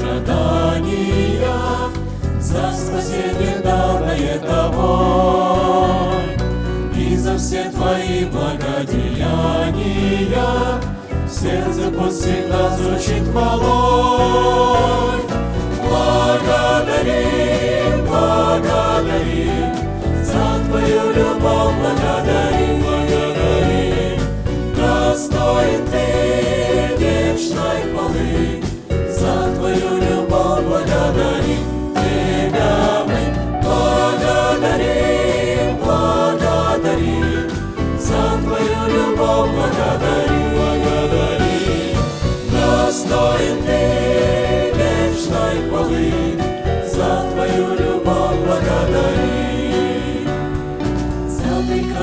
Страдания За спасение данное Тобой. И за все Твои благодеяния сердце пусть всегда звучит хвалой Благодарим, благодарим За Твою любовь благодарим, благодарим. Достоин Ты вечной хвалы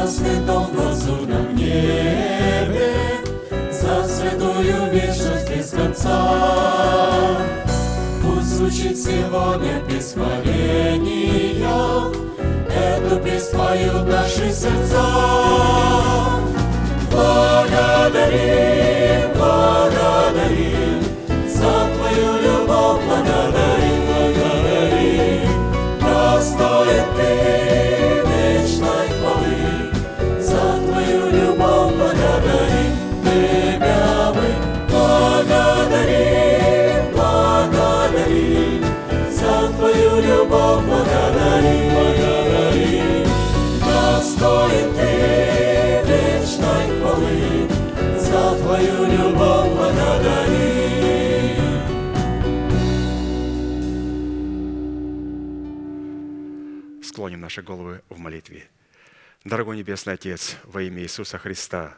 прекрасный дом в лазурном небе конца Пусть звучит сегодня хваления, Эту песнь поют наши сердца. Благодарим, благодарим, любовь благодарим, благодарим. Достоин Ты вечной хвалы, За Твою любовь благодарим. Склоним наши головы в молитве. Дорогой Небесный Отец, во имя Иисуса Христа,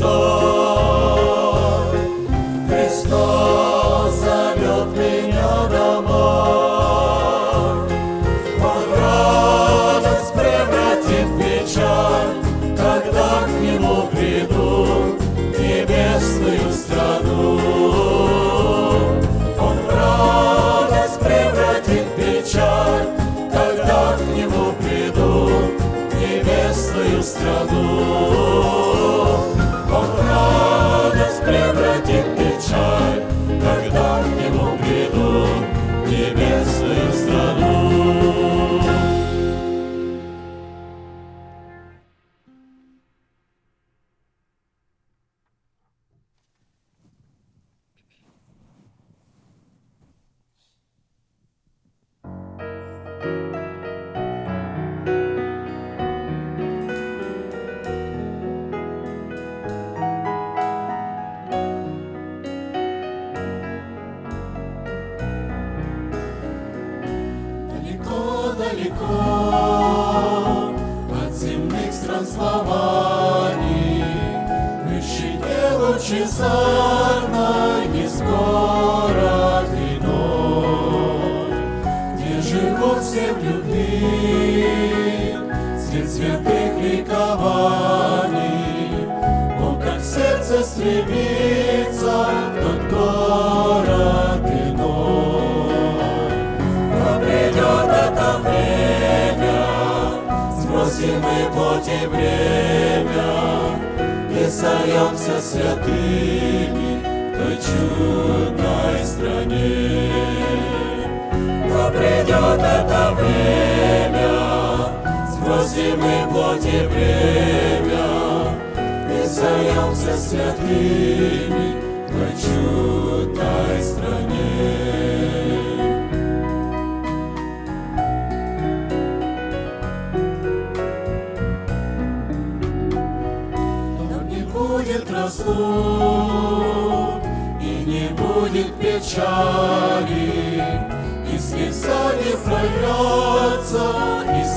Oh.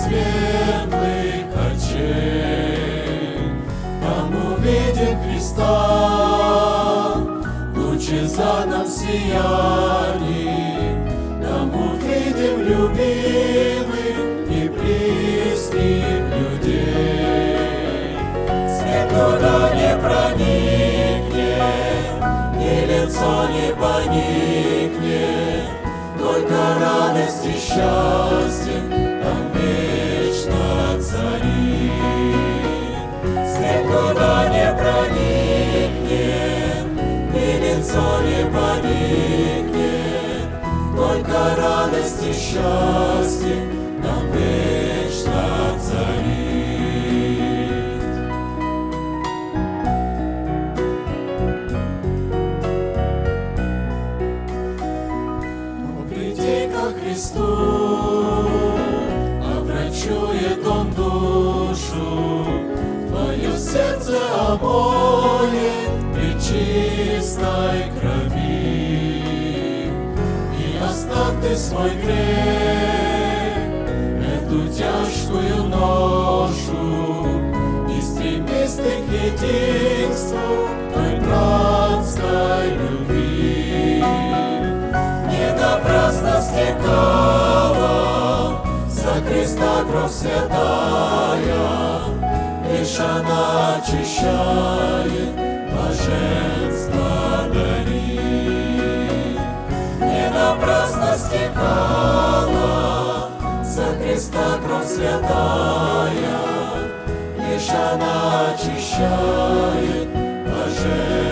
Светлых очей. Там увидим Христа лучезарном сиянии, там увидим любимых и близких людей. Свет туда не проникнет, лицо не поникнет, только радость и счастье туда не проникнет, и лицо не поникнет, только радость и счастье сердце омоет при чистой крови. И оставь ты свой грех, эту тяжкую ношу, И стремись ты к единству той братской любви. Не напрасно стекала за креста кровь святая, Лишь она очищает, блаженство дарит. Не напрасно стекала за креста кровь святая, Лишь она очищает, блаженство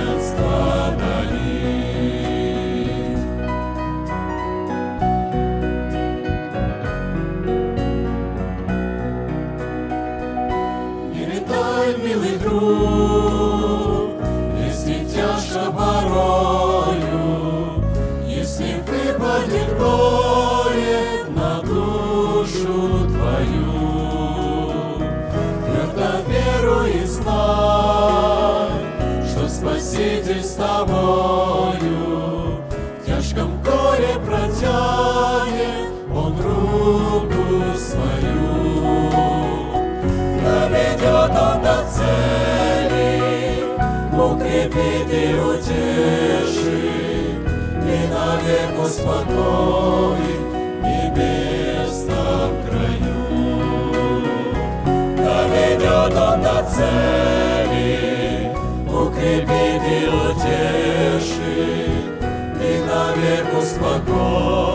тобою, в тяжком горе протянет Он руку свою. Доведет он до цели, укрепит и утешит, и навек успокоит небесном краю. Доведет он до цели, укрепит успокоит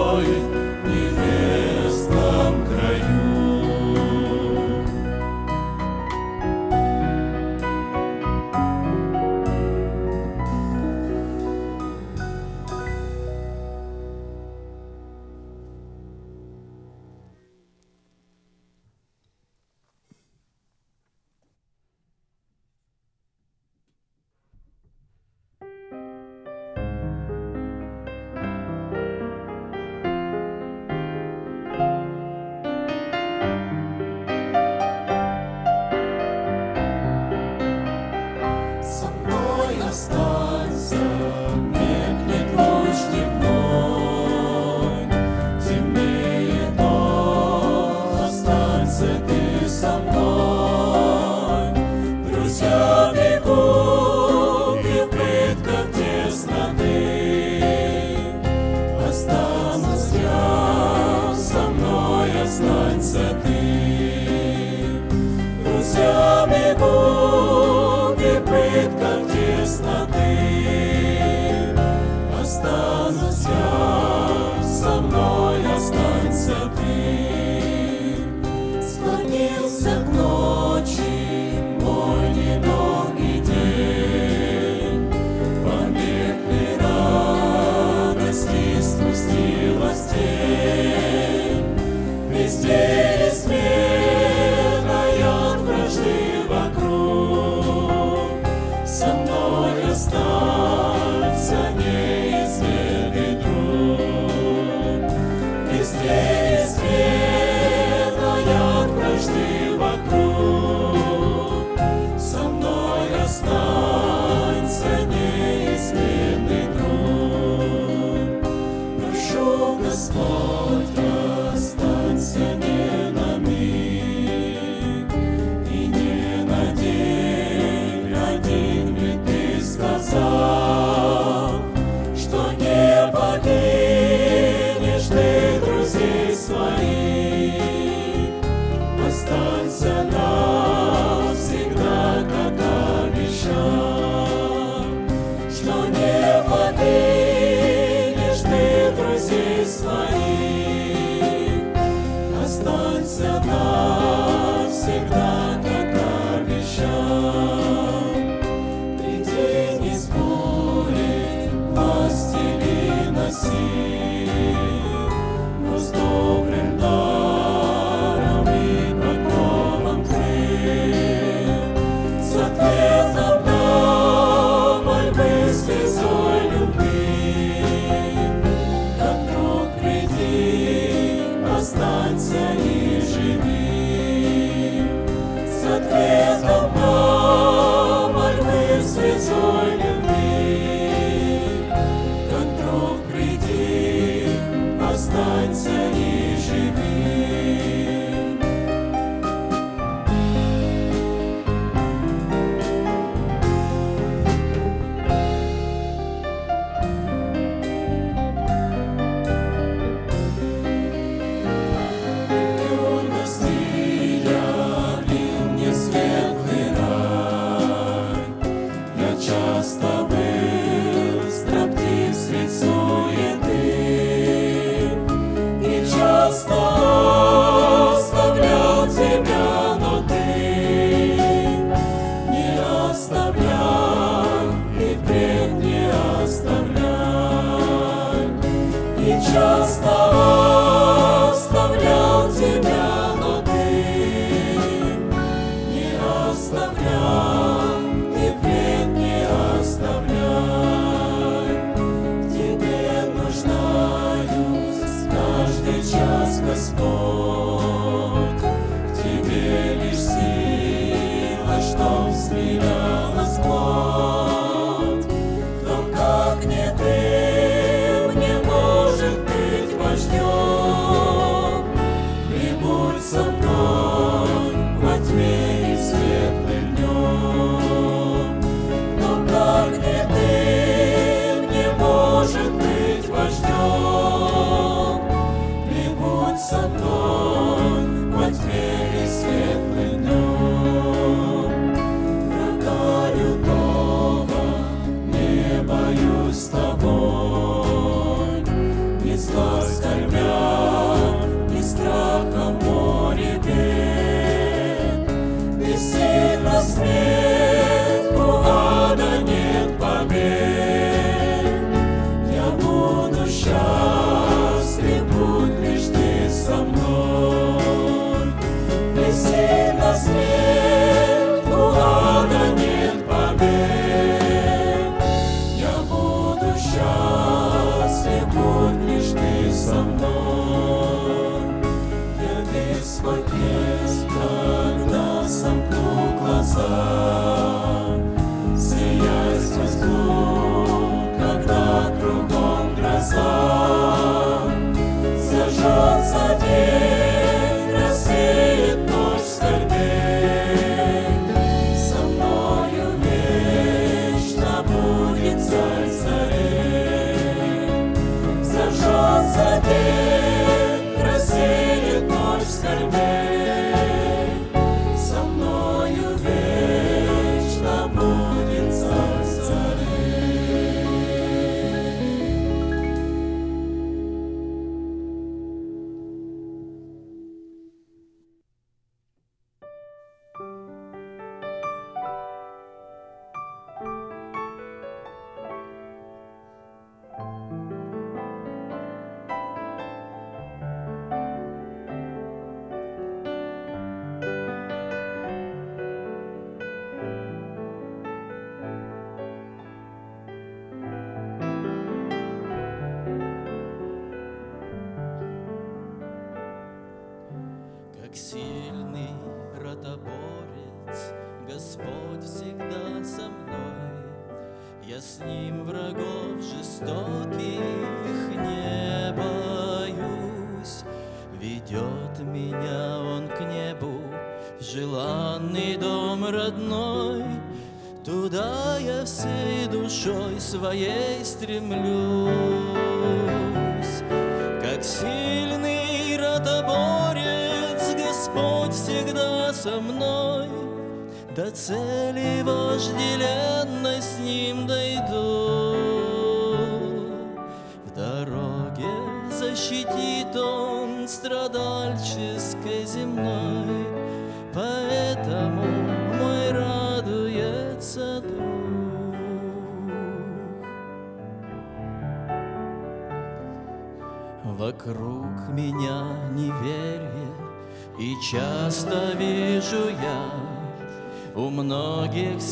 the быть Зажжется день,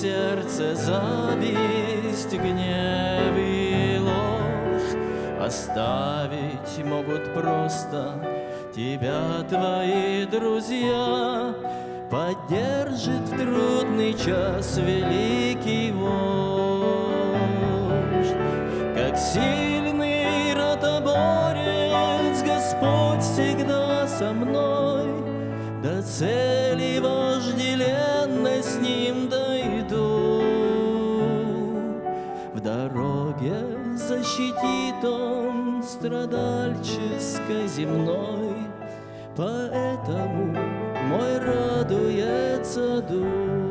сердце зависть, гнев и ложь Оставить могут просто тебя твои друзья. Поддержит в трудный час великий вождь. Как сильный ротоборец Господь всегда со мной. До цели вожделенной с ним страдальческой земной, Поэтому мой радуется дух.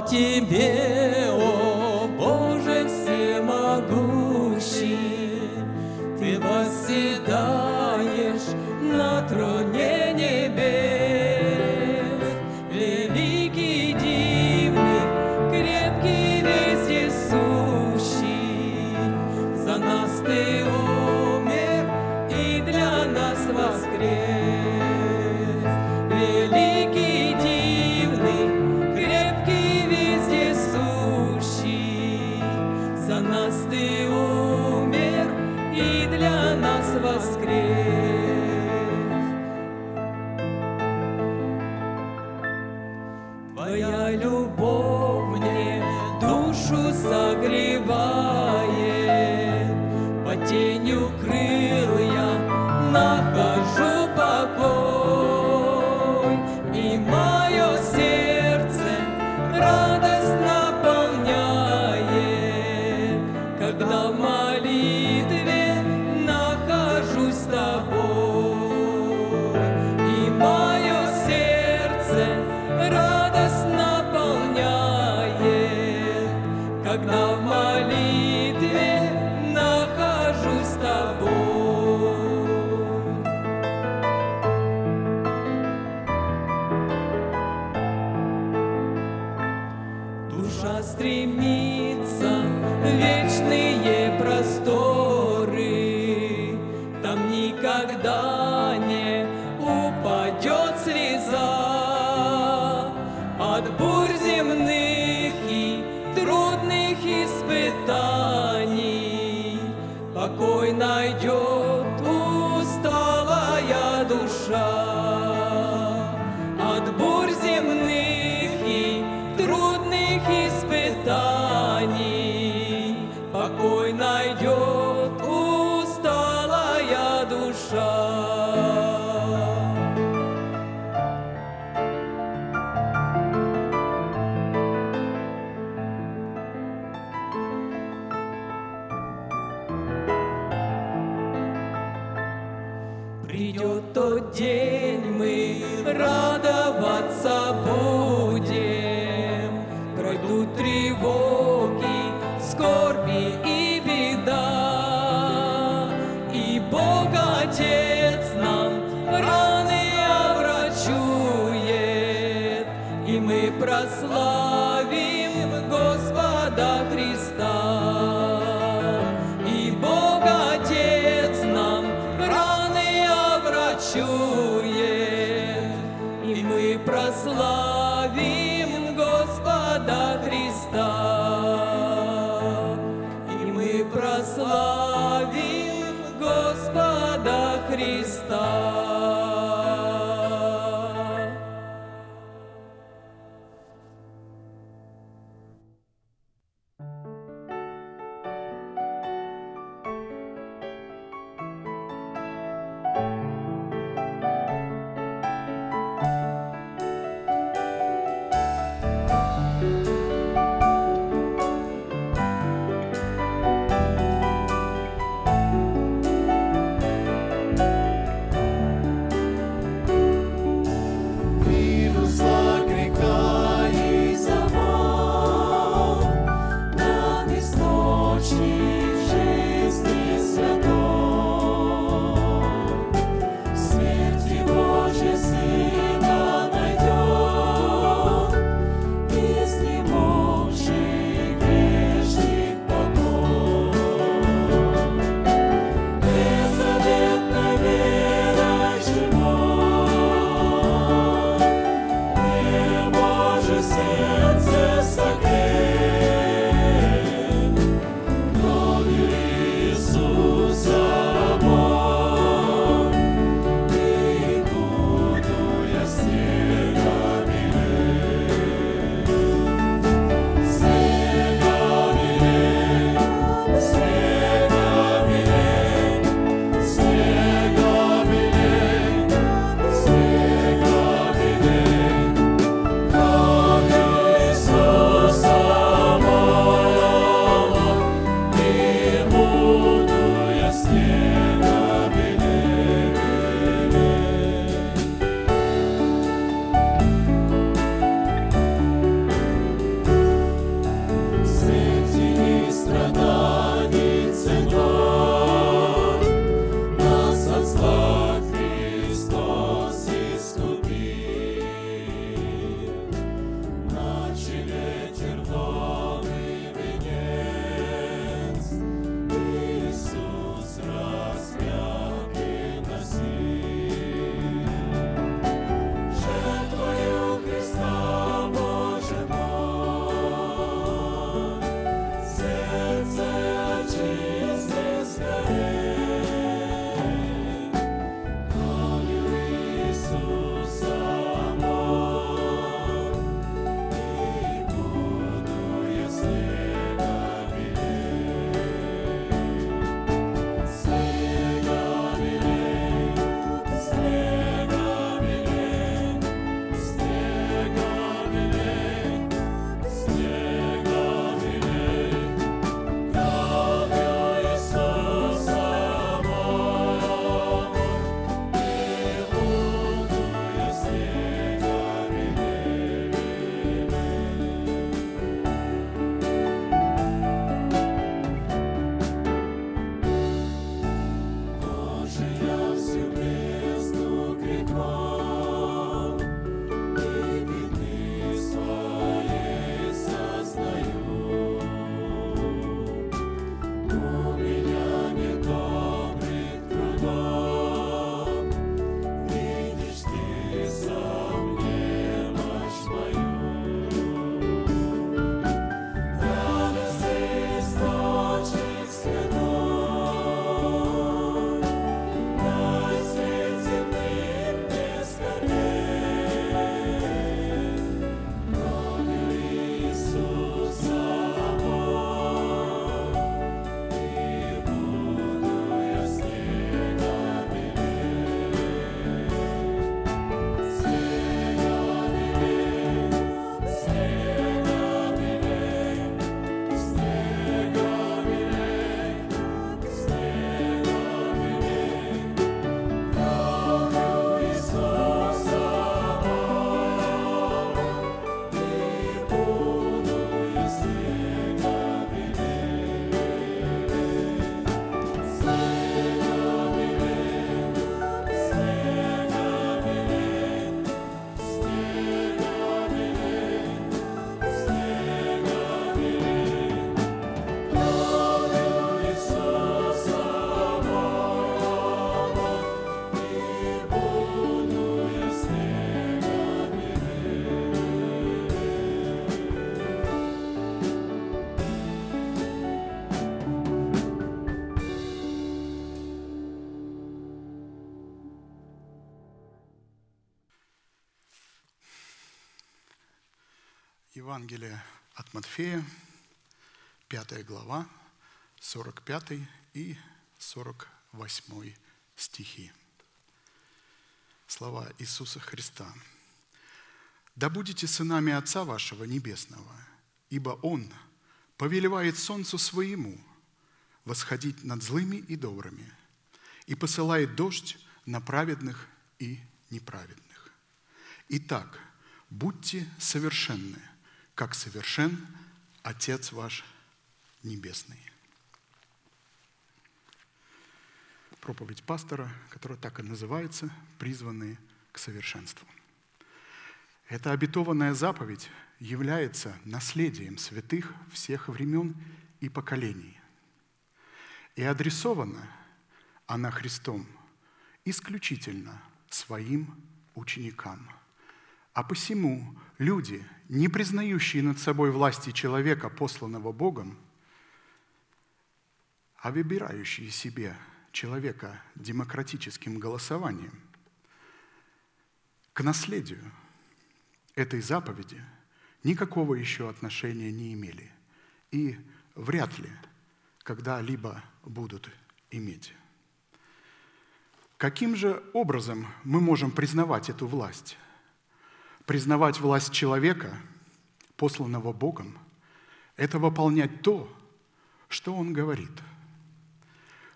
тебе. Радость Евангелие от Матфея, 5 глава, 45 и 48 стихи. Слова Иисуса Христа. «Да будете сынами Отца вашего Небесного, ибо Он повелевает солнцу своему восходить над злыми и добрыми, и посылает дождь на праведных и неправедных. Итак, будьте совершенны, как совершен Отец ваш Небесный. Проповедь пастора, которая так и называется, призванные к совершенству. Эта обетованная заповедь является наследием святых всех времен и поколений. И адресована она Христом исключительно своим ученикам – а посему люди, не признающие над собой власти человека, посланного Богом, а выбирающие себе человека демократическим голосованием, к наследию этой заповеди никакого еще отношения не имели и вряд ли когда-либо будут иметь. Каким же образом мы можем признавать эту власть? Признавать власть человека, посланного Богом, это выполнять то, что Он говорит.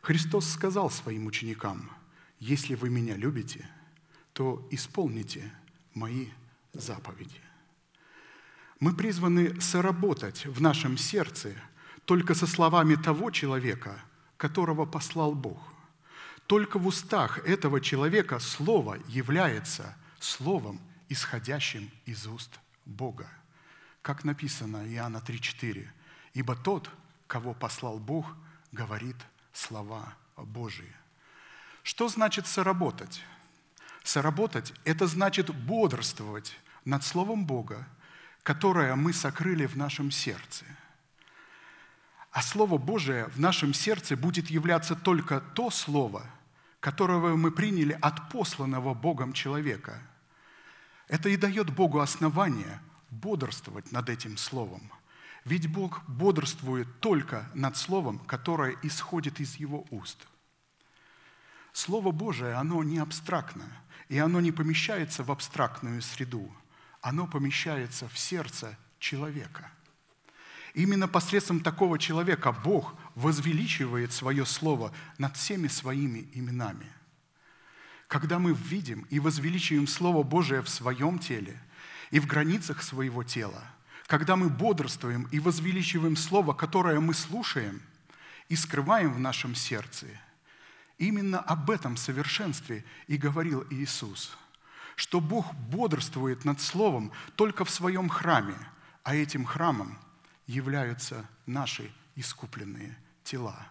Христос сказал своим ученикам, «Если вы Меня любите, то исполните Мои заповеди». Мы призваны соработать в нашем сердце только со словами того человека, которого послал Бог. Только в устах этого человека Слово является Словом – исходящим из уст Бога. Как написано Иоанна 3,4. «Ибо тот, кого послал Бог, говорит слова Божии». Что значит соработать? Соработать – это значит бодрствовать над Словом Бога, которое мы сокрыли в нашем сердце. А Слово Божие в нашем сердце будет являться только то Слово, которое мы приняли от посланного Богом человека – это и дает Богу основание бодрствовать над этим словом. Ведь Бог бодрствует только над словом, которое исходит из Его уст. Слово Божие, оно не абстрактно, и оно не помещается в абстрактную среду. Оно помещается в сердце человека. Именно посредством такого человека Бог возвеличивает свое слово над всеми своими именами – когда мы видим и возвеличиваем Слово Божие в своем теле и в границах своего тела, когда мы бодрствуем и возвеличиваем Слово, которое мы слушаем и скрываем в нашем сердце, именно об этом совершенстве и говорил Иисус, что Бог бодрствует над Словом только в своем храме, а этим храмом являются наши искупленные тела.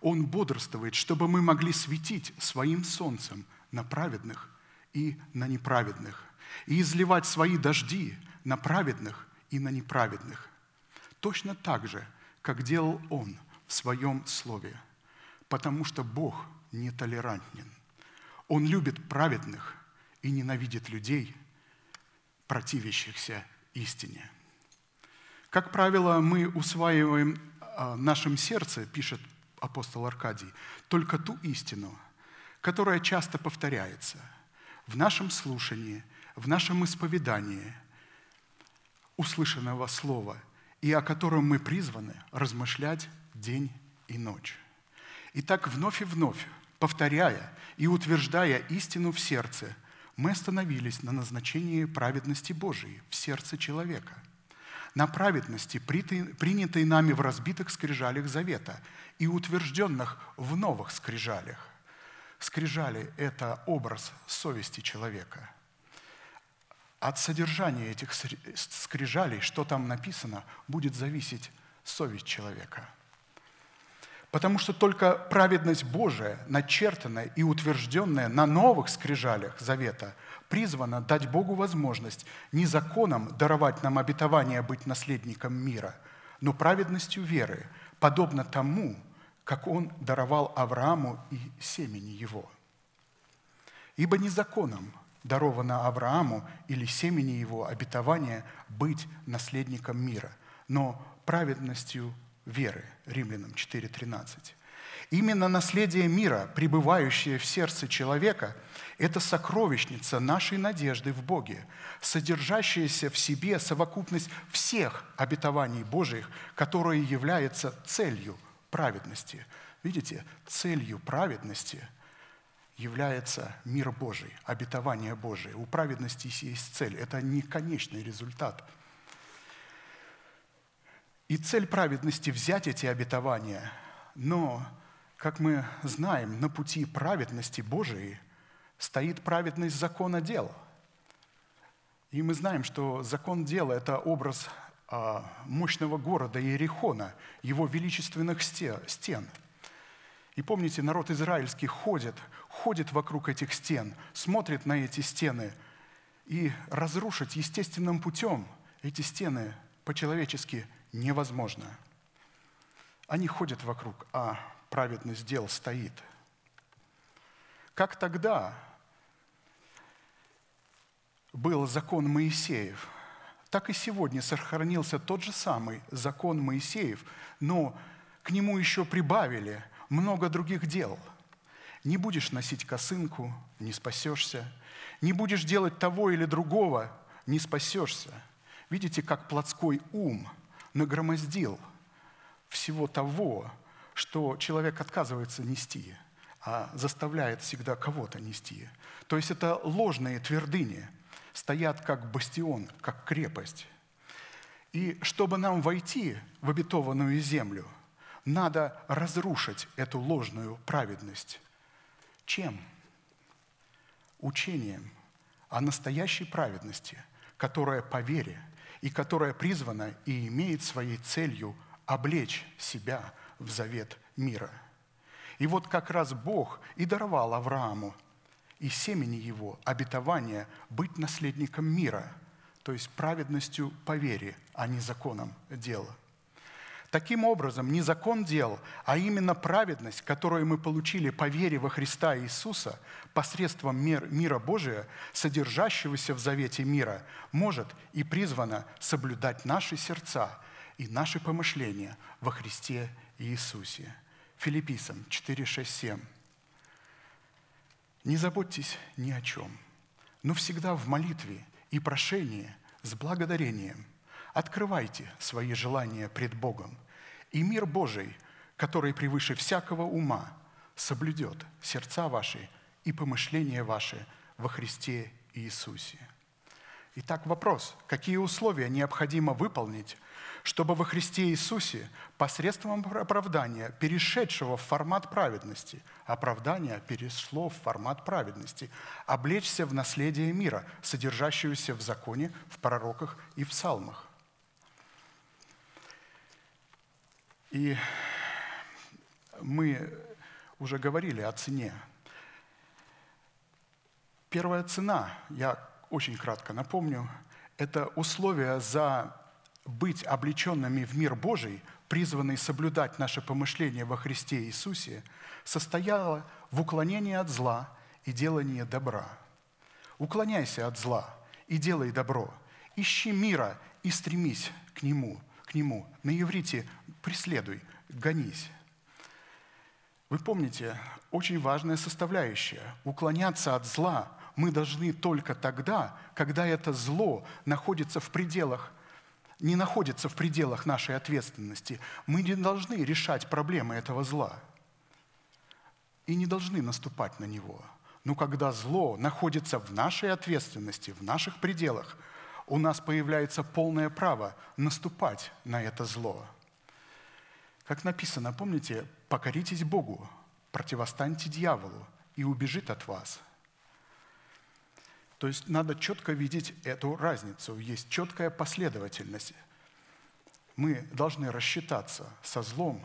Он бодрствует, чтобы мы могли светить своим солнцем – на праведных и на неправедных, и изливать свои дожди на праведных и на неправедных. Точно так же, как делал Он в Своем Слове, потому что Бог нетолерантен. Он любит праведных и ненавидит людей, противящихся истине. Как правило, мы усваиваем а, в нашем сердце, пишет апостол Аркадий, только ту истину – которая часто повторяется в нашем слушании, в нашем исповедании услышанного слова, и о котором мы призваны размышлять день и ночь. И так вновь и вновь, повторяя и утверждая истину в сердце, мы остановились на назначении праведности Божией в сердце человека, на праведности, принятой нами в разбитых скрижалях завета и утвержденных в новых скрижалях. Скрижали – это образ совести человека. От содержания этих скрижалей, что там написано, будет зависеть совесть человека. Потому что только праведность Божия, начертанная и утвержденная на новых скрижалях завета, призвана дать Богу возможность не законом даровать нам обетование быть наследником мира, но праведностью веры, подобно тому, как Он даровал Аврааму и семени его. Ибо не законом, даровано Аврааму или семени его обетование быть наследником мира, но праведностью веры. Римлянам 4.13. Именно наследие мира, пребывающее в сердце человека, это сокровищница нашей надежды в Боге, содержащаяся в себе совокупность всех обетований Божьих, которые являются целью праведности. Видите, целью праведности является мир Божий, обетование Божие. У праведности есть цель. Это не конечный результат. И цель праведности – взять эти обетования, но как мы знаем, на пути праведности Божией стоит праведность закона дел. И мы знаем, что закон дела – это образ мощного города Иерихона, его величественных стен. И помните, народ израильский ходит, ходит вокруг этих стен, смотрит на эти стены, и разрушить естественным путем эти стены по-человечески невозможно. Они ходят вокруг, а праведность дел стоит. Как тогда был закон Моисеев, так и сегодня сохранился тот же самый закон Моисеев, но к нему еще прибавили много других дел. Не будешь носить косынку, не спасешься. Не будешь делать того или другого, не спасешься. Видите, как плотской ум нагромоздил всего того, что человек отказывается нести, а заставляет всегда кого-то нести. То есть это ложные твердыни, стоят как бастион, как крепость. И чтобы нам войти в обетованную землю, надо разрушить эту ложную праведность. Чем? Учением о настоящей праведности, которая по вере и которая призвана и имеет своей целью облечь себя в завет мира. И вот как раз Бог и даровал Аврааму и семени его обетование быть наследником мира, то есть праведностью по вере, а не законом дела. Таким образом, не закон дел, а именно праведность, которую мы получили по вере во Христа Иисуса посредством мир, мира Божия, содержащегося в завете мира, может и призвана соблюдать наши сердца и наши помышления во Христе Иисусе. Филиппийцам 4, 6, 7. Не заботьтесь ни о чем, но всегда в молитве и прошении с благодарением открывайте свои желания пред Богом, и мир Божий, который превыше всякого ума, соблюдет сердца ваши и помышления ваши во Христе Иисусе. Итак, вопрос, какие условия необходимо выполнить, чтобы во Христе Иисусе посредством оправдания, перешедшего в формат праведности, оправдание перешло в формат праведности, облечься в наследие мира, содержащееся в законе, в пророках и в псалмах. И мы уже говорили о цене. Первая цена, я очень кратко напомню, это условие за быть облеченными в мир Божий, призванный соблюдать наше помышление во Христе Иисусе, состояло в уклонении от зла и делании добра. Уклоняйся от зла и делай добро. Ищи мира и стремись к нему, к нему. На иврите преследуй, гонись. Вы помните, очень важная составляющая – уклоняться от зла мы должны только тогда, когда это зло находится в пределах не находится в пределах нашей ответственности. Мы не должны решать проблемы этого зла и не должны наступать на него. Но когда зло находится в нашей ответственности, в наших пределах, у нас появляется полное право наступать на это зло. Как написано, помните, покоритесь Богу, противостаньте дьяволу, и убежит от вас – то есть надо четко видеть эту разницу. Есть четкая последовательность. Мы должны рассчитаться со злом,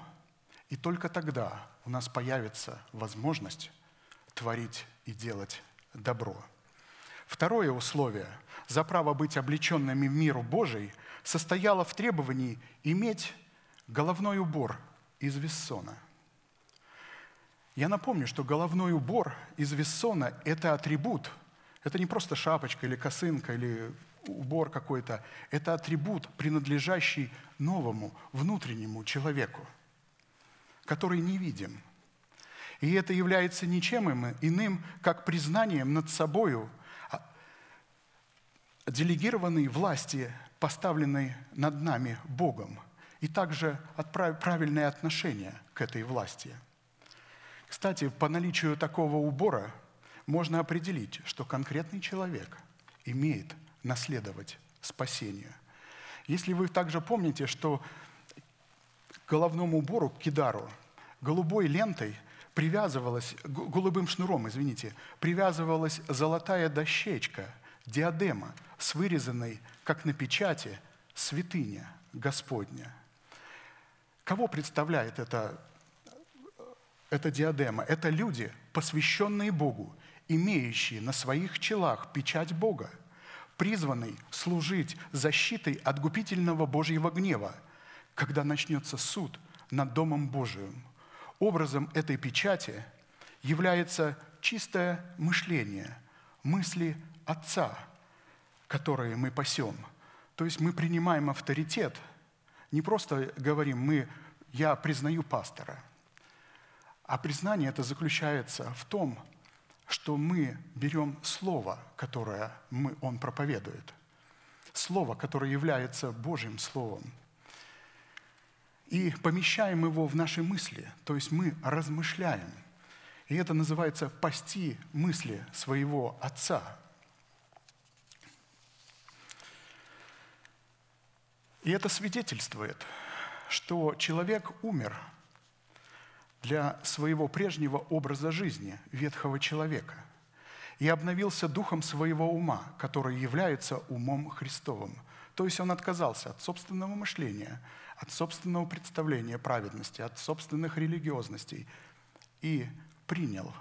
и только тогда у нас появится возможность творить и делать добро. Второе условие за право быть облеченными в миру Божий состояло в требовании иметь головной убор из вессона. Я напомню, что головной убор из вессона – это атрибут – Это не просто шапочка или косынка или убор какой-то. Это атрибут, принадлежащий новому, внутреннему человеку, который не видим. И это является ничем иным, как признанием над собою а, делегированной власти, поставленной над нами Богом, и также правильное отношение к этой власти. Кстати, по наличию такого убора можно определить, что конкретный человек имеет наследовать спасение. Если вы также помните, что головному убору, к кидару, голубой лентой привязывалась, голубым шнуром, извините, привязывалась золотая дощечка, диадема с вырезанной, как на печати, святыня Господня. Кого представляет эта, эта диадема? Это люди, посвященные Богу, имеющие на своих челах печать Бога – призванный служить защитой от губительного Божьего гнева, когда начнется суд над Домом Божиим. Образом этой печати является чистое мышление, мысли Отца, которые мы пасем. То есть мы принимаем авторитет, не просто говорим мы «я признаю пастора», а признание это заключается в том, что мы берем слово, которое мы, он проповедует, слово, которое является Божьим словом, и помещаем его в наши мысли, то есть мы размышляем. И это называется «пасти мысли своего Отца». И это свидетельствует, что человек умер – для своего прежнего образа жизни, ветхого человека, и обновился духом своего ума, который является умом Христовым. То есть он отказался от собственного мышления, от собственного представления праведности, от собственных религиозностей и принял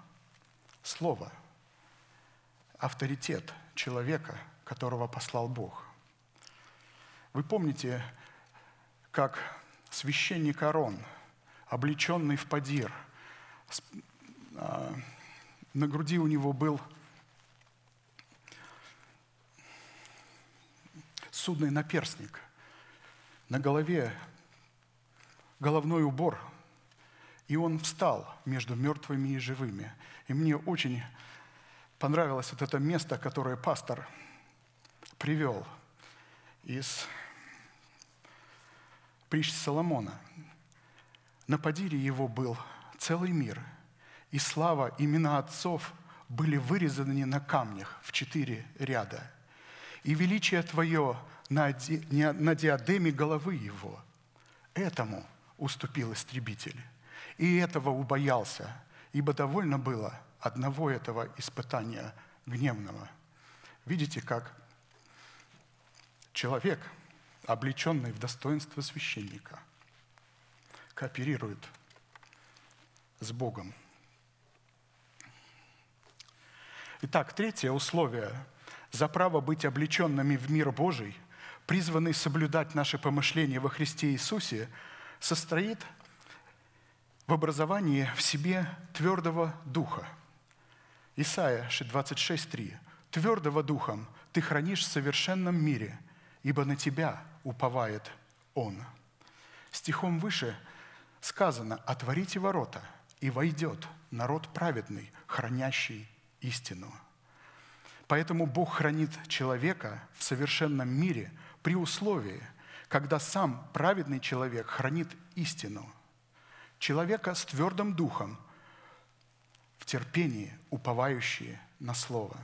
Слово, авторитет человека, которого послал Бог. Вы помните, как священник Арон – облеченный в подир. А, на груди у него был судный наперстник. На голове головной убор. И он встал между мертвыми и живыми. И мне очень понравилось вот это место, которое пастор привел из притч Соломона. На подире его был целый мир, и слава имена отцов были вырезаны на камнях в четыре ряда. И величие Твое на, ди, на диадеме головы его. Этому уступил истребитель. И этого убоялся, ибо довольно было одного этого испытания гневного. Видите, как человек, облеченный в достоинство священника – кооперирует с Богом. Итак, третье условие за право быть облеченными в мир Божий, призванный соблюдать наши помышления во Христе Иисусе, состоит в образовании в себе твердого духа. Исайя 26.3. «Твердого духом ты хранишь в совершенном мире, ибо на тебя уповает Он». Стихом выше – сказано, отворите ворота, и войдет народ праведный, хранящий истину. Поэтому Бог хранит человека в совершенном мире при условии, когда сам праведный человек хранит истину. Человека с твердым духом, в терпении, уповающие на Слово.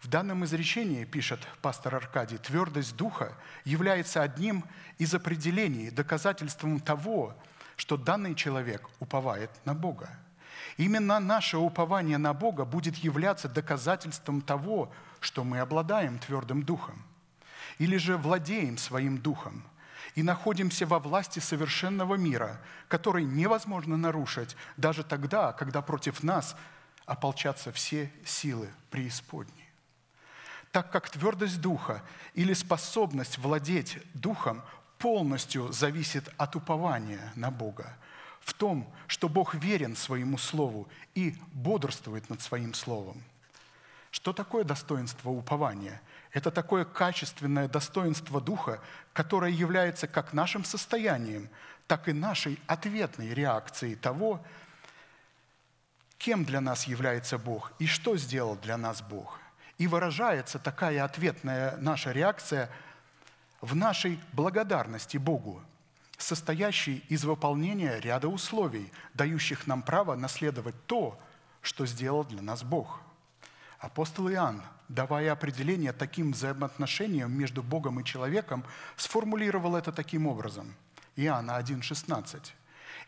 В данном изречении, пишет пастор Аркадий, твердость духа является одним из определений, доказательством того, что данный человек уповает на Бога. Именно наше упование на Бога будет являться доказательством того, что мы обладаем твердым духом, или же владеем своим духом и находимся во власти совершенного мира, который невозможно нарушить даже тогда, когда против нас ополчатся все силы преисподней. Так как твердость духа или способность владеть духом полностью зависит от упования на Бога, в том, что Бог верен своему Слову и бодрствует над своим Словом. Что такое достоинство упования? Это такое качественное достоинство Духа, которое является как нашим состоянием, так и нашей ответной реакцией того, кем для нас является Бог и что сделал для нас Бог. И выражается такая ответная наша реакция в нашей благодарности Богу, состоящей из выполнения ряда условий, дающих нам право наследовать то, что сделал для нас Бог. Апостол Иоанн, давая определение таким взаимоотношениям между Богом и человеком, сформулировал это таким образом. Иоанна 1,16.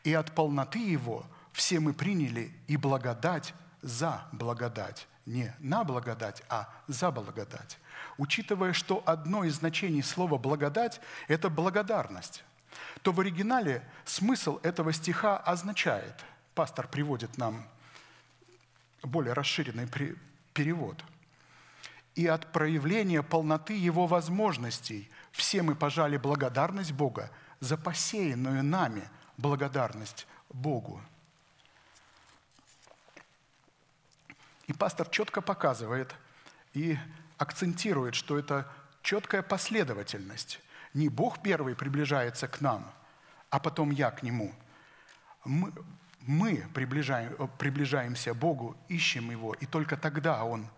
«И от полноты Его все мы приняли и благодать за благодать. Не на благодать, а за благодать. Учитывая, что одно из значений слова «благодать» – это благодарность, то в оригинале смысл этого стиха означает, пастор приводит нам более расширенный перевод, и от проявления полноты Его возможностей все мы пожали благодарность Бога за посеянную нами благодарность Богу. И пастор четко показывает и акцентирует, что это четкая последовательность. Не Бог первый приближается к нам, а потом я к Нему. Мы, мы приближаем, приближаемся к Богу, ищем Его, и только тогда Он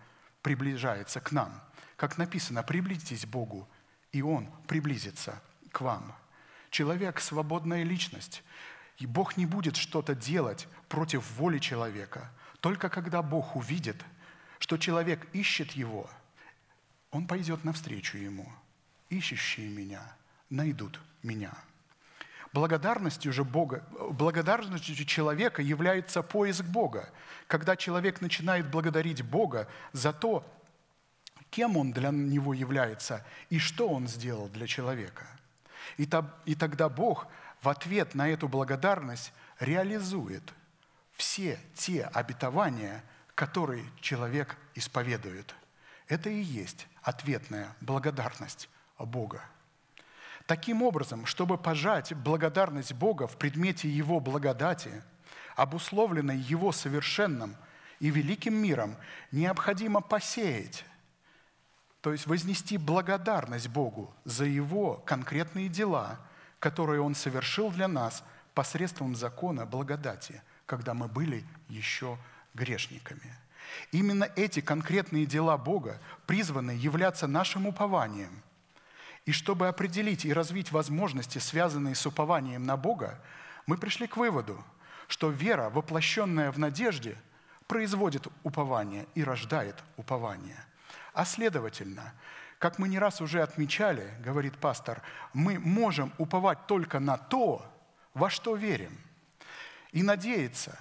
приближается к нам. Как написано, приблизитесь Богу, и Он приблизится к вам. Человек – свободная личность, и Бог не будет что-то делать против воли человека – только когда Бог увидит, что человек ищет Его, Он пойдет навстречу Ему. Ищущие меня найдут меня. Благодарностью же Бога, благодарностью человека является поиск Бога. Когда человек начинает благодарить Бога за то, кем он для него является и что он сделал для человека. И тогда Бог в ответ на эту благодарность реализует – все те обетования, которые человек исповедует. Это и есть ответная благодарность Бога. Таким образом, чтобы пожать благодарность Бога в предмете Его благодати, обусловленной Его совершенным и великим миром, необходимо посеять, то есть вознести благодарность Богу за Его конкретные дела, которые Он совершил для нас посредством закона благодати – когда мы были еще грешниками. Именно эти конкретные дела Бога призваны являться нашим упованием. И чтобы определить и развить возможности, связанные с упованием на Бога, мы пришли к выводу, что вера, воплощенная в надежде, производит упование и рождает упование. А следовательно, как мы не раз уже отмечали, говорит пастор, мы можем уповать только на то, во что верим – и надеяться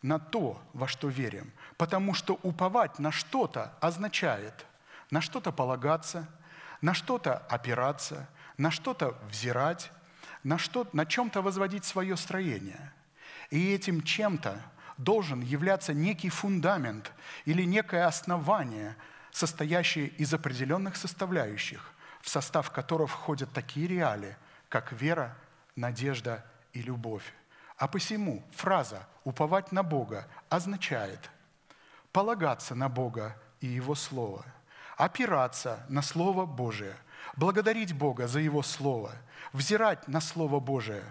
на то, во что верим. Потому что уповать на что-то означает на что-то полагаться, на что-то опираться, на что-то взирать, на, что, на чем-то возводить свое строение. И этим чем-то должен являться некий фундамент или некое основание, состоящее из определенных составляющих, в состав которых входят такие реалии, как вера, надежда и любовь. А посему фраза «уповать на Бога» означает полагаться на Бога и Его Слово, опираться на Слово Божие, благодарить Бога за Его Слово, взирать на Слово Божие,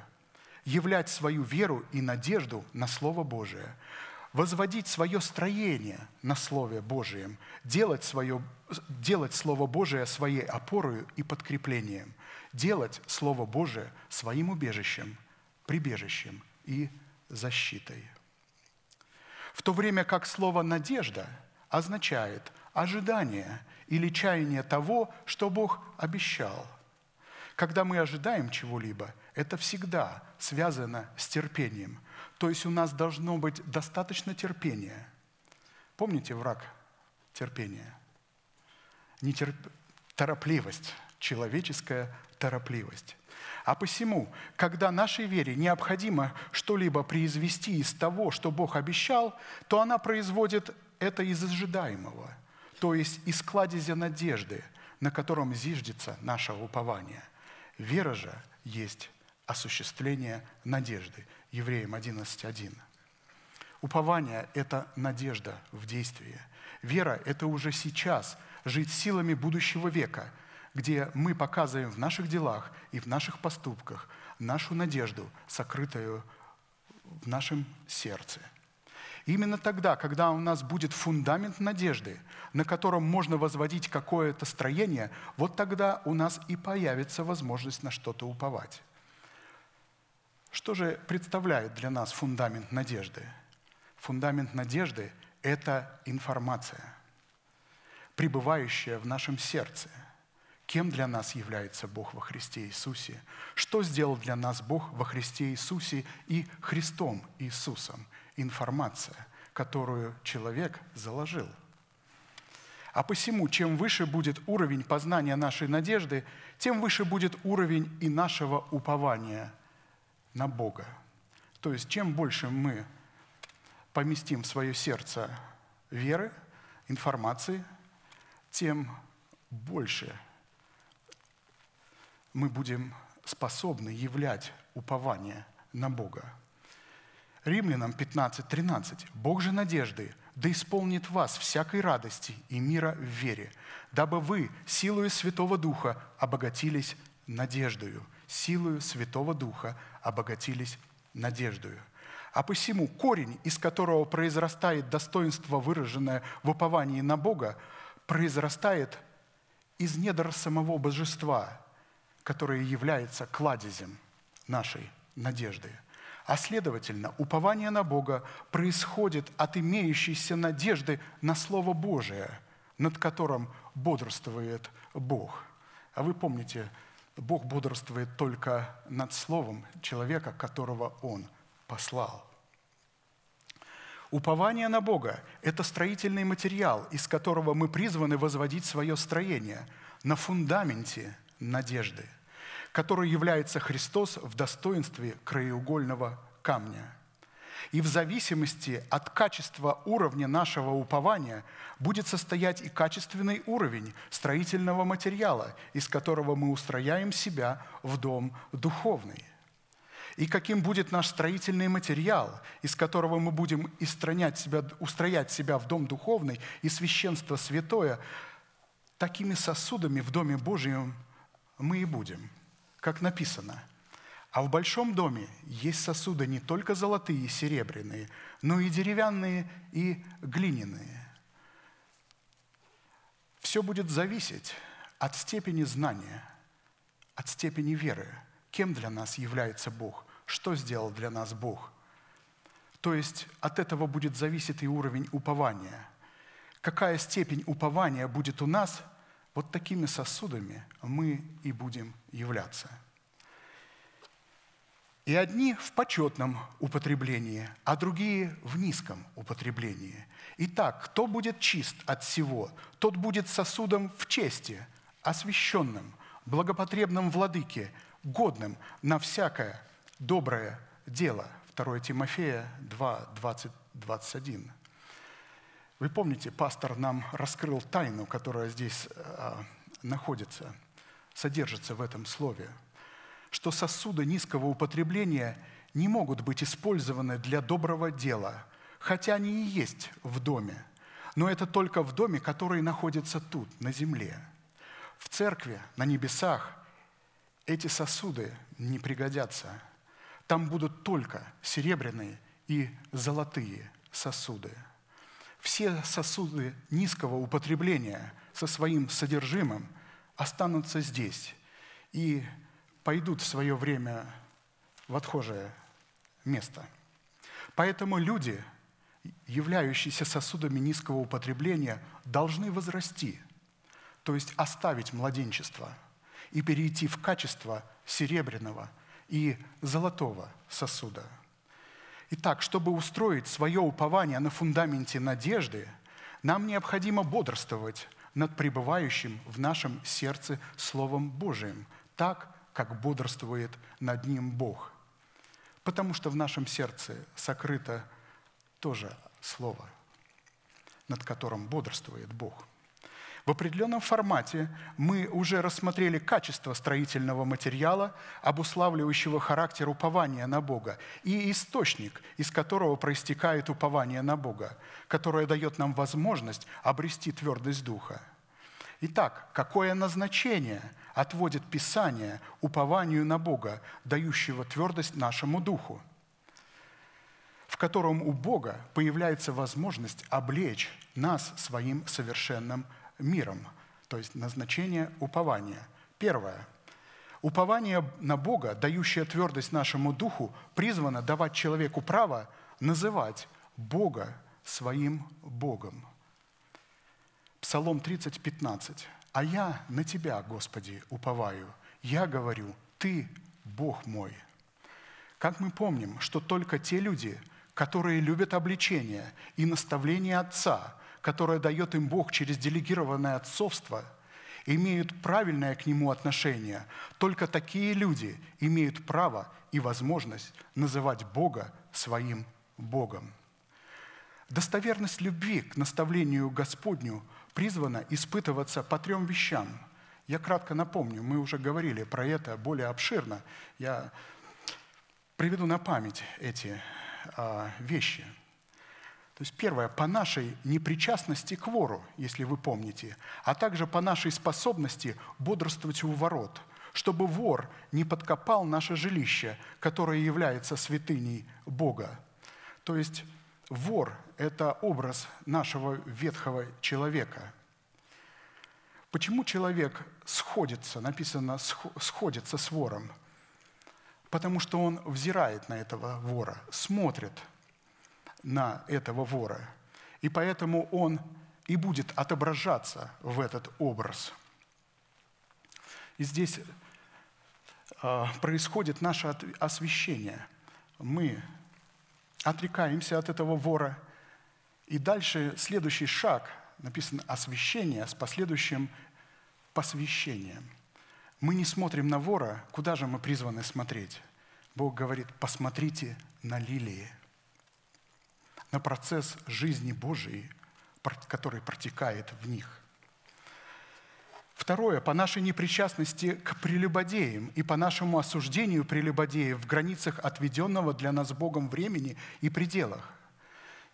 являть свою веру и надежду на Слово Божие, возводить свое строение на Слове Божием, делать, свое, делать Слово Божие своей опорой и подкреплением, делать Слово Божие своим убежищем, прибежищем – и защитой. В то время как слово «надежда» означает ожидание или чаяние того, что Бог обещал. Когда мы ожидаем чего-либо, это всегда связано с терпением. То есть у нас должно быть достаточно терпения. Помните враг терпения? Нетерп... Торопливость, человеческая торопливость. А посему, когда нашей вере необходимо что-либо произвести из того, что Бог обещал, то она производит это из ожидаемого, то есть из кладезя надежды, на котором зиждется наше упование. Вера же есть осуществление надежды. Евреям 11.1. Упование – это надежда в действии. Вера – это уже сейчас жить силами будущего века, где мы показываем в наших делах и в наших поступках нашу надежду, сокрытую в нашем сердце. Именно тогда, когда у нас будет фундамент надежды, на котором можно возводить какое-то строение, вот тогда у нас и появится возможность на что-то уповать. Что же представляет для нас фундамент надежды? Фундамент надежды – это информация, пребывающая в нашем сердце. Кем для нас является Бог во Христе Иисусе? Что сделал для нас Бог во Христе Иисусе и Христом Иисусом? Информация, которую человек заложил. А посему, чем выше будет уровень познания нашей надежды, тем выше будет уровень и нашего упования – на Бога. То есть чем больше мы поместим в свое сердце веры, информации, тем больше мы будем способны являть упование на Бога. Римлянам 15:13. «Бог же надежды, да исполнит вас всякой радости и мира в вере, дабы вы, силою Святого Духа, обогатились надеждою» силою Святого Духа обогатились надеждою. А посему корень, из которого произрастает достоинство, выраженное в уповании на Бога, произрастает из недр самого божества, которое является кладезем нашей надежды. А следовательно, упование на Бога происходит от имеющейся надежды на Слово Божие, над которым бодрствует Бог. А вы помните Бог бодрствует только над словом человека, которого Он послал. Упование на Бога – это строительный материал, из которого мы призваны возводить свое строение на фундаменте надежды, который является Христос в достоинстве краеугольного камня – и в зависимости от качества уровня нашего упования будет состоять и качественный уровень строительного материала, из которого мы устрояем себя в дом духовный. И каким будет наш строительный материал, из которого мы будем себя, устроять себя в дом духовный и священство святое, такими сосудами в Доме Божьем мы и будем, как написано – а в большом доме есть сосуды не только золотые и серебряные, но и деревянные и глиняные. Все будет зависеть от степени знания, от степени веры, кем для нас является Бог, что сделал для нас Бог. То есть от этого будет зависеть и уровень упования. Какая степень упования будет у нас, вот такими сосудами мы и будем являться – и одни в почетном употреблении, а другие в низком употреблении. Итак, кто будет чист от всего, тот будет сосудом в чести, освященным, благопотребным владыке, годным на всякое доброе дело. 2 Тимофея 2, 20, 21. Вы помните, пастор нам раскрыл тайну, которая здесь э, находится, содержится в этом слове – что сосуды низкого употребления не могут быть использованы для доброго дела, хотя они и есть в доме, но это только в доме, который находится тут, на земле. В церкви, на небесах, эти сосуды не пригодятся. Там будут только серебряные и золотые сосуды. Все сосуды низкого употребления со своим содержимым останутся здесь. И пойдут в свое время в отхожее место. Поэтому люди, являющиеся сосудами низкого употребления, должны возрасти, то есть оставить младенчество и перейти в качество серебряного и золотого сосуда. Итак, чтобы устроить свое упование на фундаменте надежды, нам необходимо бодрствовать над пребывающим в нашем сердце Словом Божиим, так, как бодрствует над ним Бог. Потому что в нашем сердце сокрыто тоже Слово, над которым бодрствует Бог. В определенном формате мы уже рассмотрели качество строительного материала, обуславливающего характер упования на Бога, и источник, из которого проистекает упование на Бога, которое дает нам возможность обрести твердость духа. Итак, какое назначение отводит Писание упованию на Бога, дающего твердость нашему духу? в котором у Бога появляется возможность облечь нас своим совершенным миром, то есть назначение упования. Первое. Упование на Бога, дающее твердость нашему духу, призвано давать человеку право называть Бога своим Богом. Псалом 30, 15. «А я на Тебя, Господи, уповаю. Я говорю, Ты Бог мой». Как мы помним, что только те люди, которые любят обличение и наставление Отца, которое дает им Бог через делегированное отцовство, имеют правильное к Нему отношение. Только такие люди имеют право и возможность называть Бога своим Богом. Достоверность любви к наставлению Господню призвана испытываться по трем вещам. Я кратко напомню, мы уже говорили про это более обширно. Я приведу на память эти а, вещи – то есть первое, по нашей непричастности к вору, если вы помните, а также по нашей способности бодрствовать у ворот, чтобы вор не подкопал наше жилище, которое является святыней Бога. То есть вор – это образ нашего ветхого человека. Почему человек сходится, написано «сходится с вором»? Потому что он взирает на этого вора, смотрит – на этого вора. И поэтому он и будет отображаться в этот образ. И здесь а, происходит наше освящение. Мы отрекаемся от этого вора. И дальше следующий шаг, написано освящение с последующим посвящением. Мы не смотрим на вора, куда же мы призваны смотреть? Бог говорит, посмотрите на лилии – на процесс жизни Божией, который протекает в них. Второе, по нашей непричастности к прелюбодеям и по нашему осуждению прелюбодеев в границах отведенного для нас Богом времени и пределах.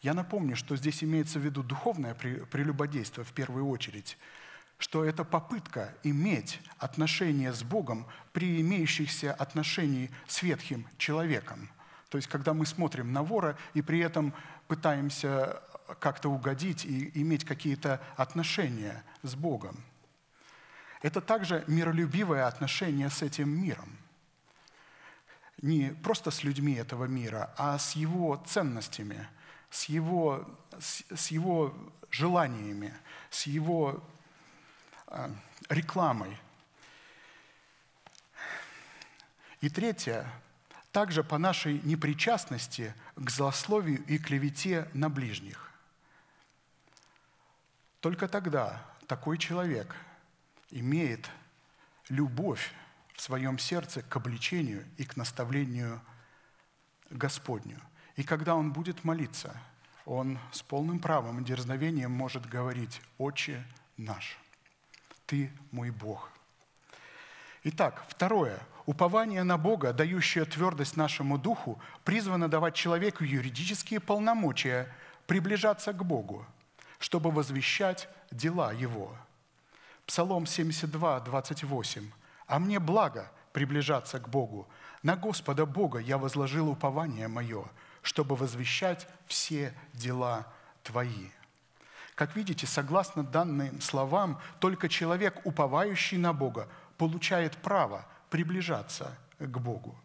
Я напомню, что здесь имеется в виду духовное прелюбодейство в первую очередь, что это попытка иметь отношения с Богом при имеющихся отношениях с ветхим человеком. То есть, когда мы смотрим на вора и при этом пытаемся как-то угодить и иметь какие-то отношения с Богом. Это также миролюбивое отношение с этим миром. Не просто с людьми этого мира, а с его ценностями, с его, с его желаниями, с его а, рекламой. И третье, также по нашей непричастности к злословию и клевете на ближних. Только тогда такой человек имеет любовь в своем сердце к обличению и к наставлению Господню. И когда он будет молиться, он с полным правом и дерзновением может говорить «Отче наш, Ты мой Бог». Итак, второе. Упование на Бога, дающее твердость нашему духу, призвано давать человеку юридические полномочия приближаться к Богу, чтобы возвещать дела Его. Псалом 72, 28. «А мне благо приближаться к Богу. На Господа Бога я возложил упование мое, чтобы возвещать все дела Твои». Как видите, согласно данным словам, только человек, уповающий на Бога, получает право приближаться к Богу.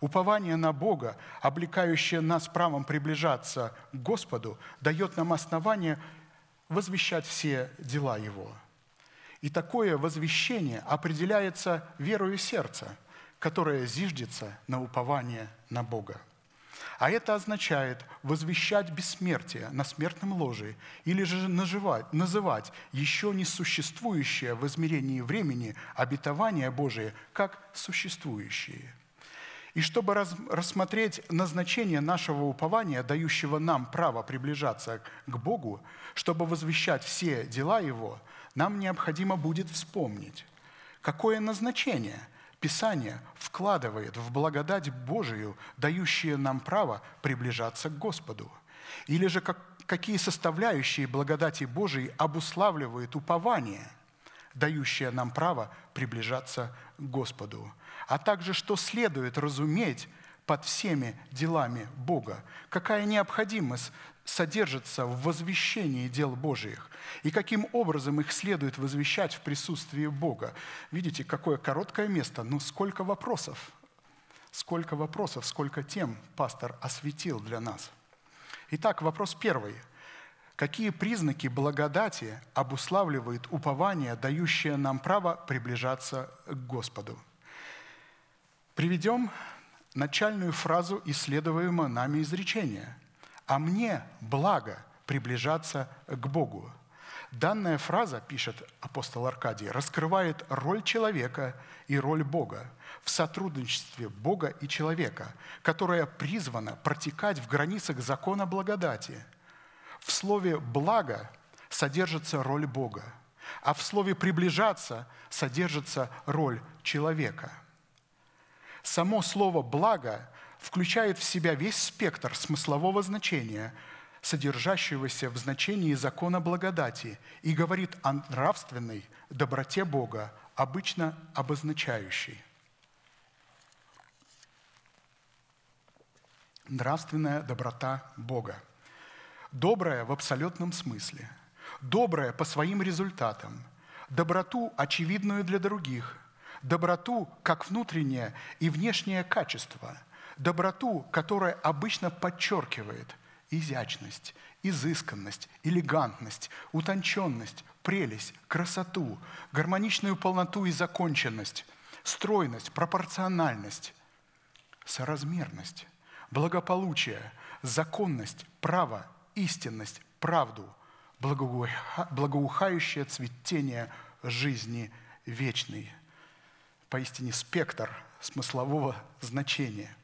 Упование на Бога, облекающее нас правом приближаться к Господу, дает нам основание возвещать все дела Его. И такое возвещение определяется верою сердца, которое зиждется на упование на Бога. А это означает возвещать бессмертие на смертном ложе или же наживать, называть еще не существующее в измерении времени обетование Божие как существующие. И чтобы раз- рассмотреть назначение нашего упования, дающего нам право приближаться к Богу, чтобы возвещать все дела Его, нам необходимо будет вспомнить, какое назначение Писание вкладывает в благодать Божию, дающую нам право приближаться к Господу. Или же как, какие составляющие благодати Божией обуславливают упование, дающее нам право приближаться к Господу а также что следует разуметь под всеми делами Бога, какая необходимость содержится в возвещении дел Божиих и каким образом их следует возвещать в присутствии Бога. Видите, какое короткое место, но сколько вопросов, сколько вопросов, сколько тем пастор осветил для нас. Итак, вопрос первый. Какие признаки благодати обуславливает упование, дающее нам право приближаться к Господу? Приведем начальную фразу исследуемого нами изречения. «А мне благо приближаться к Богу». Данная фраза, пишет апостол Аркадий, раскрывает роль человека и роль Бога в сотрудничестве Бога и человека, которая призвана протекать в границах закона благодати. В слове «благо» содержится роль Бога, а в слове «приближаться» содержится роль человека – Само слово «благо» включает в себя весь спектр смыслового значения, содержащегося в значении закона благодати, и говорит о нравственной доброте Бога, обычно обозначающей. Нравственная доброта Бога. Добрая в абсолютном смысле. Добрая по своим результатам. Доброту, очевидную для других – доброту как внутреннее и внешнее качество, доброту, которая обычно подчеркивает изящность, изысканность, элегантность, утонченность, прелесть, красоту, гармоничную полноту и законченность, стройность, пропорциональность, соразмерность, благополучие, законность, право, истинность, правду, благоухающее цветение жизни вечной – поистине спектр смыслового значения.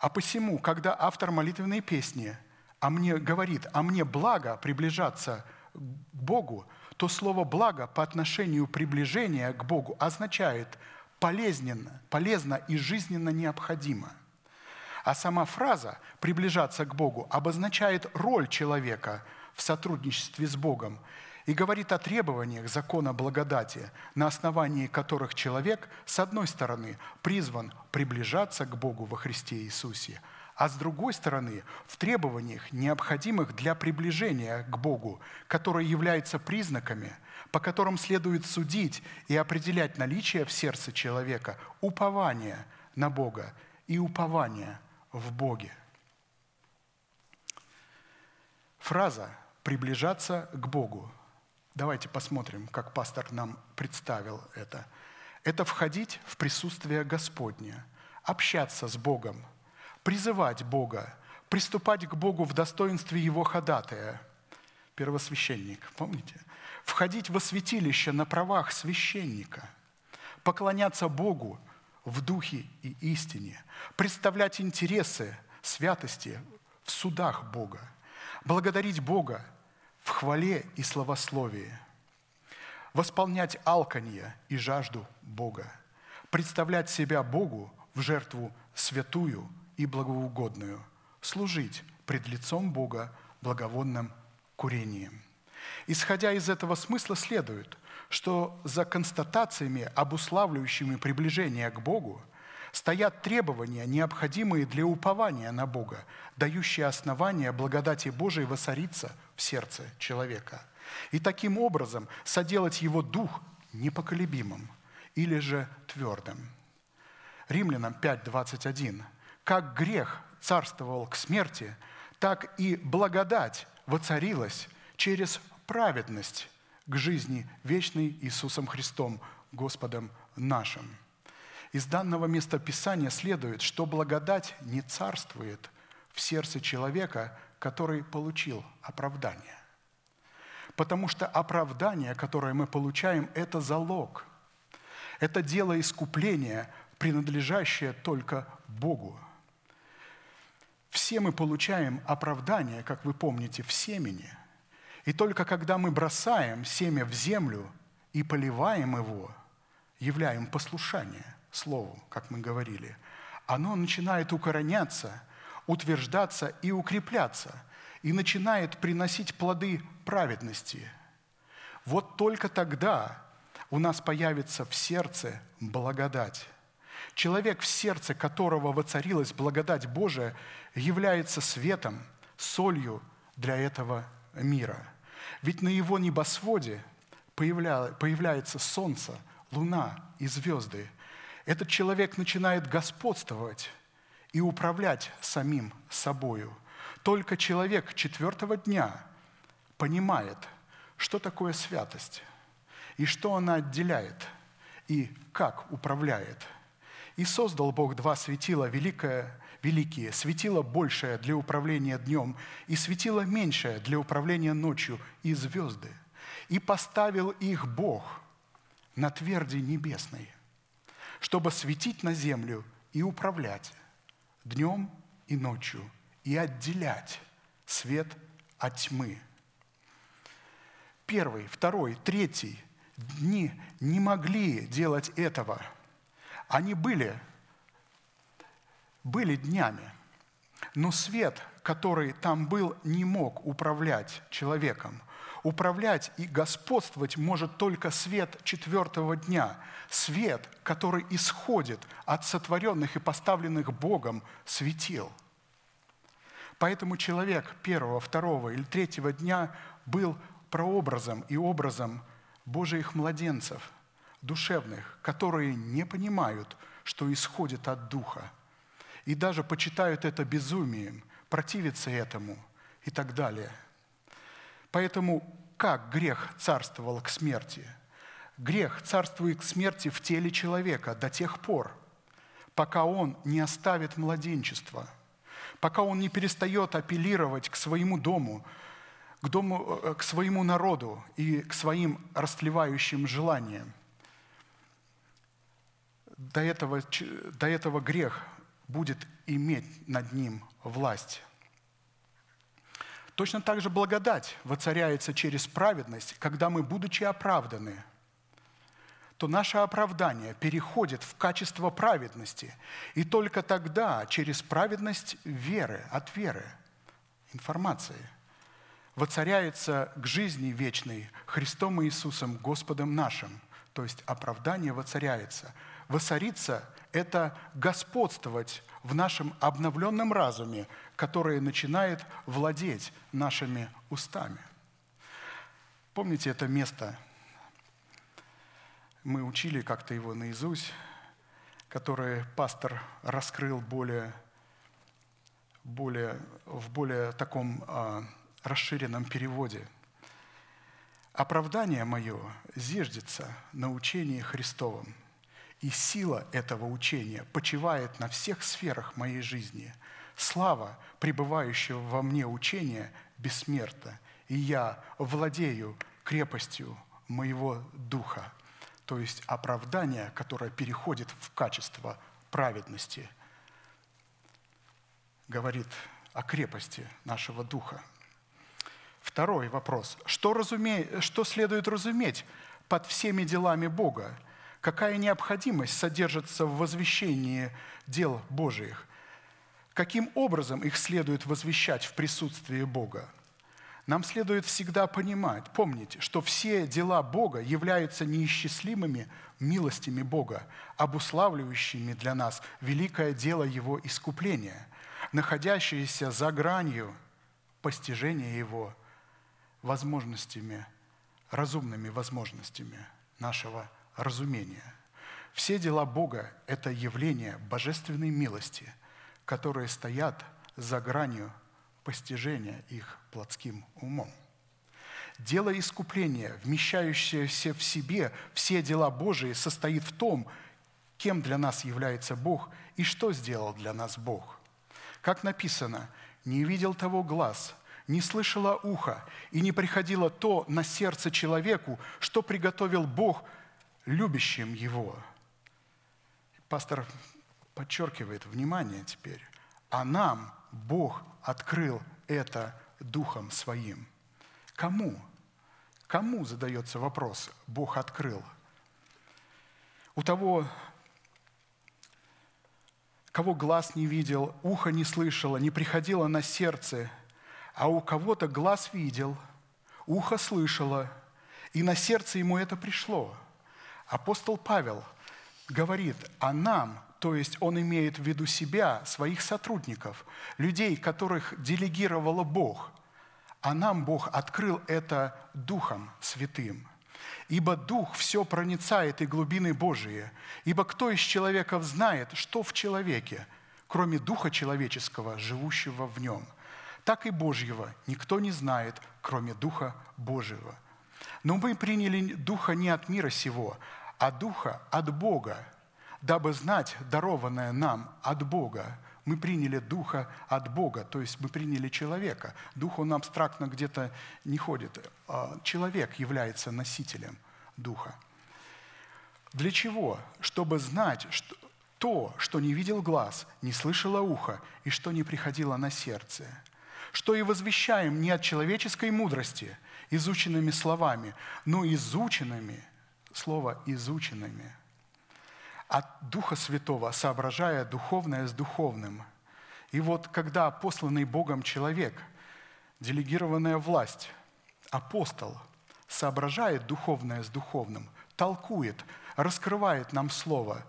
А посему, когда автор молитвенной песни а мне говорит, а мне благо приближаться к Богу, то слово «благо» по отношению приближения к Богу означает полезненно, полезно и жизненно необходимо. А сама фраза «приближаться к Богу» обозначает роль человека в сотрудничестве с Богом и говорит о требованиях закона благодати, на основании которых человек, с одной стороны, призван приближаться к Богу во Христе Иисусе, а с другой стороны, в требованиях, необходимых для приближения к Богу, которые являются признаками, по которым следует судить и определять наличие в сердце человека упования на Бога и упования в Боге. Фраза «приближаться к Богу» Давайте посмотрим, как пастор нам представил это. Это входить в присутствие Господне, общаться с Богом, призывать Бога, приступать к Богу в достоинстве Его ходатая. Первосвященник, помните? Входить во святилище на правах священника, поклоняться Богу в духе и истине, представлять интересы святости в судах Бога, благодарить Бога в хвале и словословии, восполнять алканье и жажду Бога, представлять себя Богу в жертву святую и благоугодную, служить пред лицом Бога благовонным курением. Исходя из этого смысла следует, что за констатациями, обуславливающими приближение к Богу, стоят требования, необходимые для упования на Бога, дающие основания благодати Божией воцариться в сердце человека. И таким образом соделать его дух непоколебимым или же твердым. Римлянам 5.21. «Как грех царствовал к смерти, так и благодать воцарилась через праведность к жизни вечной Иисусом Христом, Господом нашим». Из данного места Писания следует, что благодать не царствует в сердце человека, который получил оправдание. Потому что оправдание, которое мы получаем, это залог. Это дело искупления, принадлежащее только Богу. Все мы получаем оправдание, как вы помните, в семени. И только когда мы бросаем семя в землю и поливаем его, являем послушание Слову, как мы говорили, оно начинает укореняться, утверждаться и укрепляться, и начинает приносить плоды праведности. Вот только тогда у нас появится в сердце благодать. Человек, в сердце которого воцарилась благодать Божия, является светом, солью для этого мира. Ведь на его небосводе появляется солнце, луна и звезды. Этот человек начинает господствовать и управлять самим собою. Только человек четвертого дня понимает, что такое святость, и что она отделяет, и как управляет. И создал Бог два светила великое, великие, светило большее для управления днем и светило меньшее для управления ночью и звезды. И поставил их Бог на тверди небесной, чтобы светить на землю и управлять днем и ночью, и отделять свет от тьмы. Первый, второй, третий дни не могли делать этого. Они были, были днями, но свет, который там был, не мог управлять человеком. Управлять и господствовать может только свет четвертого дня, свет, который исходит от сотворенных и поставленных Богом светил. Поэтому человек первого, второго или третьего дня был прообразом и образом Божьих младенцев, душевных, которые не понимают, что исходит от Духа, и даже почитают это безумием, противятся этому и так далее. Поэтому как грех царствовал к смерти? Грех царствует к смерти в теле человека до тех пор, пока он не оставит младенчество, пока он не перестает апеллировать к своему дому, к, дому, э, к своему народу и к своим растлевающим желаниям. До этого, до этого грех будет иметь над ним власть. Точно так же благодать воцаряется через праведность, когда мы, будучи оправданы, то наше оправдание переходит в качество праведности. И только тогда, через праведность веры, от веры, информации – воцаряется к жизни вечной Христом Иисусом, Господом нашим. То есть оправдание воцаряется. Воцариться – это господствовать в нашем обновленном разуме, которое начинает владеть нашими устами. Помните это место? Мы учили как-то его наизусть, которое пастор раскрыл более, более, в более таком а, расширенном переводе. «Оправдание мое зиждется на учении Христовом, и сила этого учения почивает на всех сферах моей жизни. Слава пребывающего во мне учения бессмертна, и я владею крепостью моего духа». То есть оправдание, которое переходит в качество праведности, говорит о крепости нашего духа – Второй вопрос. Что, разуме... что следует разуметь под всеми делами Бога? Какая необходимость содержится в возвещении дел Божиих? Каким образом их следует возвещать в присутствии Бога? Нам следует всегда понимать, помнить, что все дела Бога являются неисчислимыми милостями Бога, обуславливающими для нас великое дело Его искупления, находящееся за гранью постижения Его – возможностями, разумными возможностями нашего разумения. Все дела Бога – это явление божественной милости, которые стоят за гранью постижения их плотским умом. Дело искупления, вмещающееся в себе все дела Божии, состоит в том, кем для нас является Бог и что сделал для нас Бог. Как написано, «Не видел того глаз, не слышало ухо, и не приходило то на сердце человеку, что приготовил Бог любящим его. Пастор подчеркивает, внимание теперь, а нам Бог открыл это Духом Своим. Кому? Кому задается вопрос, Бог открыл? У того, кого глаз не видел, ухо не слышало, не приходило на сердце, а у кого-то глаз видел, ухо слышало, и на сердце ему это пришло. Апостол Павел говорит, а нам, то есть он имеет в виду себя, своих сотрудников, людей, которых делегировало Бог, а нам Бог открыл это Духом Святым. Ибо Дух все проницает и глубины Божии. Ибо кто из человеков знает, что в человеке, кроме Духа человеческого, живущего в нем? Так и Божьего никто не знает, кроме Духа Божьего. Но мы приняли Духа не от мира сего, а Духа от Бога, дабы знать дарованное нам от Бога. Мы приняли Духа от Бога, то есть мы приняли человека. Дух, он абстрактно где-то не ходит. А человек является носителем Духа. Для чего? Чтобы знать что, то, что не видел глаз, не слышало ухо и что не приходило на сердце. Что и возвещаем не от человеческой мудрости, изученными словами, но изученными, слово «изученными», от Духа Святого, соображая духовное с духовным. И вот когда посланный Богом человек, делегированная власть, апостол, соображает духовное с духовным, толкует, раскрывает нам Слово,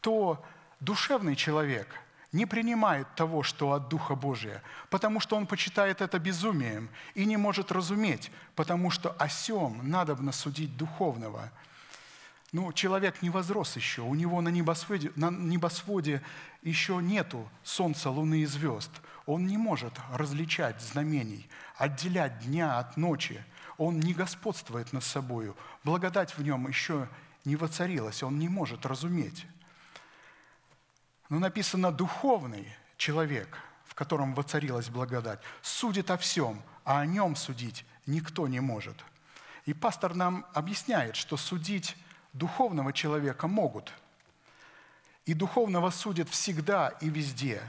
то душевный человек не принимает того, что от Духа Божия, потому что он почитает это безумием и не может разуметь, потому что о сем надобно судить духовного – ну, человек не возрос еще, у него на небосводе, на небосводе еще нету солнца, луны и звезд. Он не может различать знамений, отделять дня от ночи. Он не господствует над собою. Благодать в нем еще не воцарилась, он не может разуметь. Но написано «духовный человек», в котором воцарилась благодать, судит о всем, а о нем судить никто не может. И пастор нам объясняет, что судить духовного человека могут. И духовного судят всегда и везде.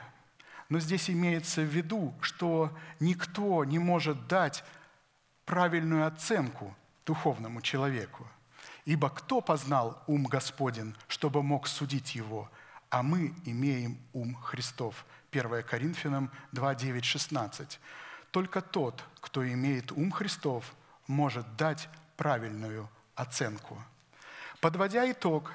Но здесь имеется в виду, что никто не может дать правильную оценку духовному человеку. Ибо кто познал ум Господен, чтобы мог судить его? А мы имеем ум Христов. 1 Коринфянам 2, 9, 16. Только тот, кто имеет ум Христов, может дать правильную оценку. Подводя итог,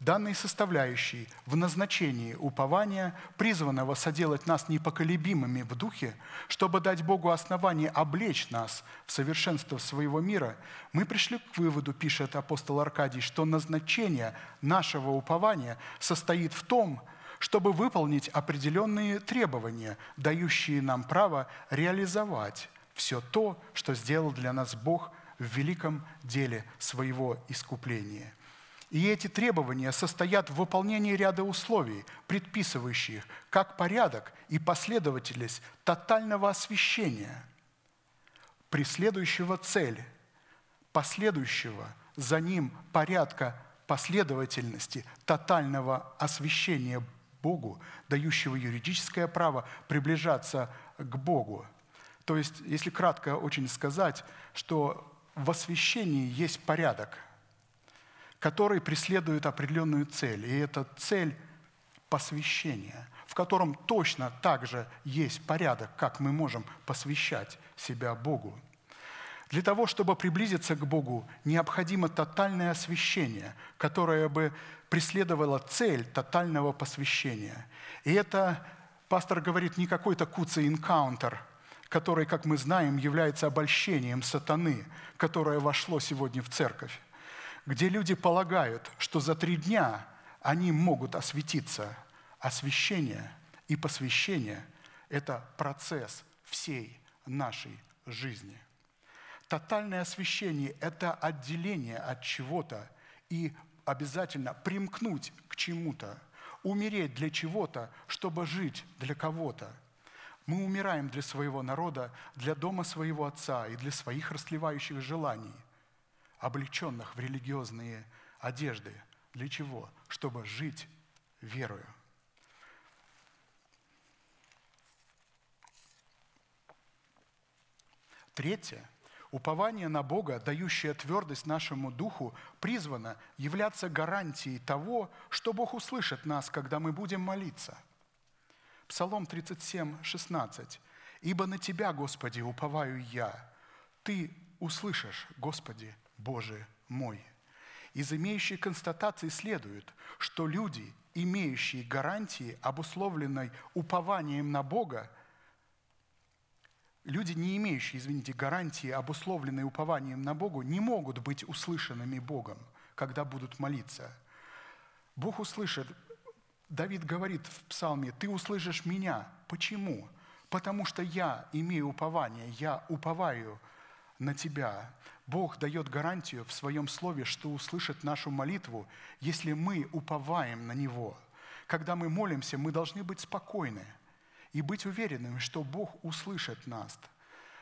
данные составляющие в назначении упования, призванного соделать нас непоколебимыми в духе, чтобы дать Богу основание облечь нас в совершенство своего мира, мы пришли к выводу, пишет апостол Аркадий, что назначение нашего упования состоит в том, чтобы выполнить определенные требования, дающие нам право реализовать все то, что сделал для нас Бог в великом деле своего искупления. И эти требования состоят в выполнении ряда условий, предписывающих как порядок и последовательность тотального освящения, преследующего цель, последующего за ним порядка последовательности тотального освящения Богу, дающего юридическое право приближаться к Богу. То есть, если кратко очень сказать, что в освящении есть порядок – который преследует определенную цель. И это цель посвящения, в котором точно так же есть порядок, как мы можем посвящать себя Богу. Для того, чтобы приблизиться к Богу, необходимо тотальное освящение, которое бы преследовало цель тотального посвящения. И это, пастор говорит, не какой-то куцый энкаунтер, который, как мы знаем, является обольщением сатаны, которое вошло сегодня в церковь где люди полагают, что за три дня они могут осветиться. Освящение и посвящение – это процесс всей нашей жизни. Тотальное освящение – это отделение от чего-то и обязательно примкнуть к чему-то, умереть для чего-то, чтобы жить для кого-то. Мы умираем для своего народа, для дома своего отца и для своих расливающих желаний – облеченных в религиозные одежды. Для чего? Чтобы жить верою. Третье. Упование на Бога, дающее твердость нашему духу, призвано являться гарантией того, что Бог услышит нас, когда мы будем молиться. Псалом 37, 16. «Ибо на Тебя, Господи, уповаю я. Ты услышишь, Господи, Боже мой». Из имеющей констатации следует, что люди, имеющие гарантии, обусловленной упованием на Бога, люди, не имеющие, извините, гарантии, обусловленной упованием на Богу, не могут быть услышанными Богом, когда будут молиться. Бог услышит, Давид говорит в псалме, «Ты услышишь меня». Почему? Потому что я имею упование, я уповаю на Тебя. Бог дает гарантию в Своем Слове, что услышит нашу молитву, если мы уповаем на Него. Когда мы молимся, мы должны быть спокойны и быть уверенными, что Бог услышит нас.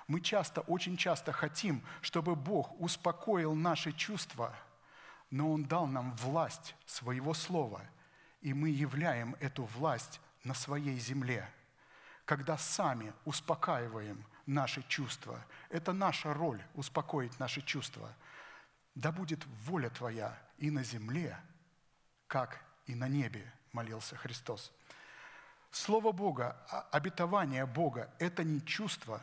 Мы часто, очень часто хотим, чтобы Бог успокоил наши чувства, но Он дал нам власть Своего Слова, и мы являем эту власть на своей земле – когда сами успокаиваем наши чувства. Это наша роль – успокоить наши чувства. Да будет воля Твоя и на земле, как и на небе, молился Христос. Слово Бога, обетование Бога – это не чувство,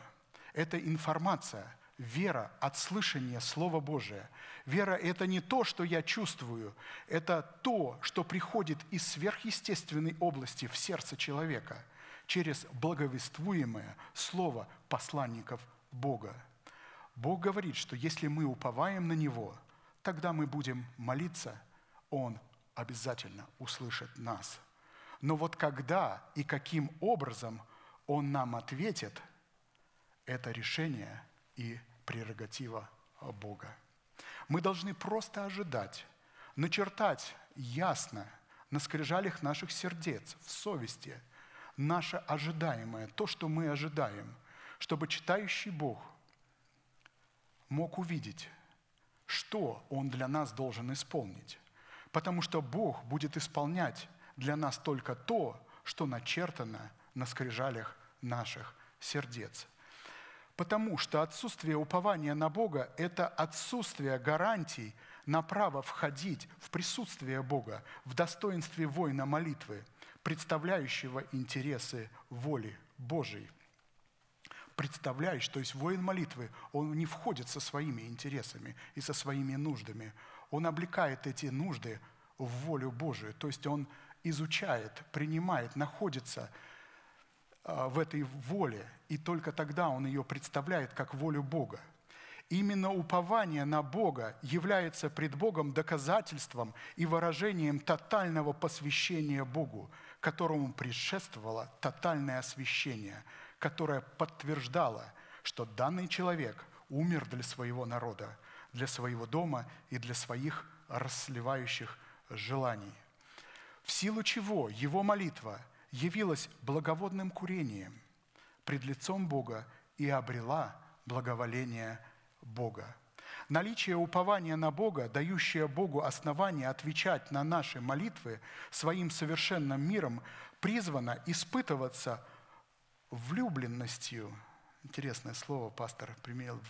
это информация, вера от слышания Слова Божия. Вера – это не то, что я чувствую, это то, что приходит из сверхъестественной области в сердце человека – через благовествуемое слово посланников Бога. Бог говорит, что если мы уповаем на Него, тогда мы будем молиться, Он обязательно услышит нас. Но вот когда и каким образом Он нам ответит, это решение и прерогатива Бога. Мы должны просто ожидать, начертать ясно на скрижалях наших сердец, в совести – наше ожидаемое, то, что мы ожидаем, чтобы читающий Бог мог увидеть, что Он для нас должен исполнить. Потому что Бог будет исполнять для нас только то, что начертано на скрижалях наших сердец. Потому что отсутствие упования на Бога – это отсутствие гарантий на право входить в присутствие Бога в достоинстве воина молитвы, представляющего интересы воли Божией. Представляющий, то есть воин молитвы, он не входит со своими интересами и со своими нуждами. Он облекает эти нужды в волю Божию, то есть он изучает, принимает, находится а, в этой воле, и только тогда он ее представляет как волю Бога. Именно упование на Бога является пред Богом доказательством и выражением тотального посвящения Богу, которому предшествовало тотальное освящение, которое подтверждало, что данный человек умер для своего народа, для своего дома и для своих расливающих желаний. В силу чего его молитва – явилась благоводным курением пред лицом Бога и обрела благоволение Бога. Наличие упования на Бога, дающее Богу основание отвечать на наши молитвы своим совершенным миром, призвано испытываться влюбленностью, интересное слово пастор применил,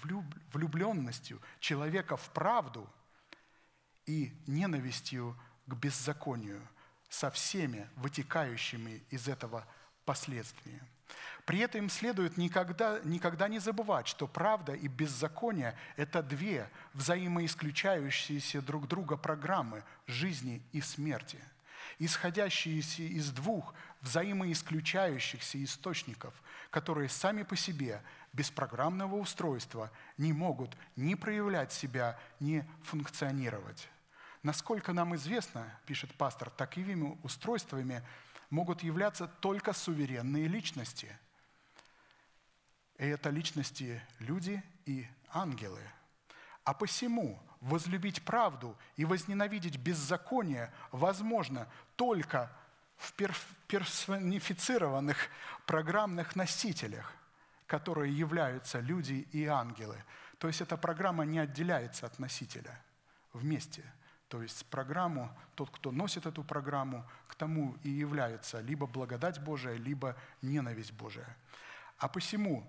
влюбленностью человека в правду и ненавистью к беззаконию – со всеми вытекающими из этого последствиями. При этом следует никогда, никогда не забывать, что правда и беззаконие – это две взаимоисключающиеся друг друга программы жизни и смерти, исходящиеся из двух взаимоисключающихся источников, которые сами по себе без программного устройства не могут ни проявлять себя, ни функционировать. Насколько нам известно, пишет пастор, такими устройствами могут являться только суверенные личности. И это личности люди и ангелы. А посему возлюбить правду и возненавидеть беззаконие возможно только в персонифицированных программных носителях, которые являются люди и ангелы. То есть эта программа не отделяется от носителя вместе – то есть программу, тот, кто носит эту программу, к тому и является либо благодать Божия, либо ненависть Божия. А посему,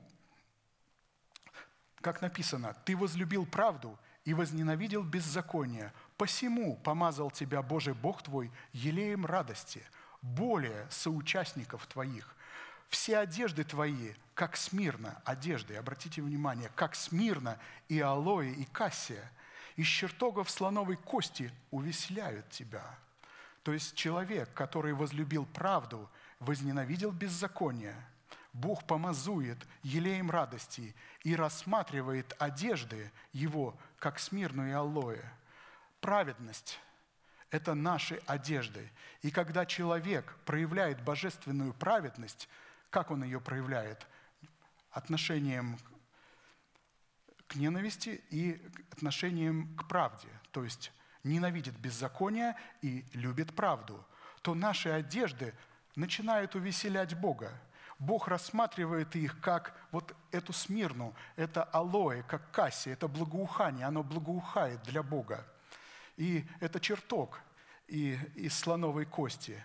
как написано, «Ты возлюбил правду и возненавидел беззаконие, посему помазал тебя Божий Бог твой елеем радости, более соучастников твоих. Все одежды твои, как смирно, одежды, обратите внимание, как смирно и алоэ, и кассия, из чертогов слоновой кости увеселяют тебя». То есть человек, который возлюбил правду, возненавидел беззаконие, Бог помазует елеем радости и рассматривает одежды его, как смирную алоэ. Праведность – это наши одежды. И когда человек проявляет божественную праведность, как он ее проявляет? Отношением к ненависти и отношением к правде. То есть ненавидит беззаконие и любит правду. То наши одежды начинают увеселять Бога. Бог рассматривает их как вот эту смирну, это алоэ, как касси, это благоухание, оно благоухает для Бога. И это чертог и, из слоновой кости.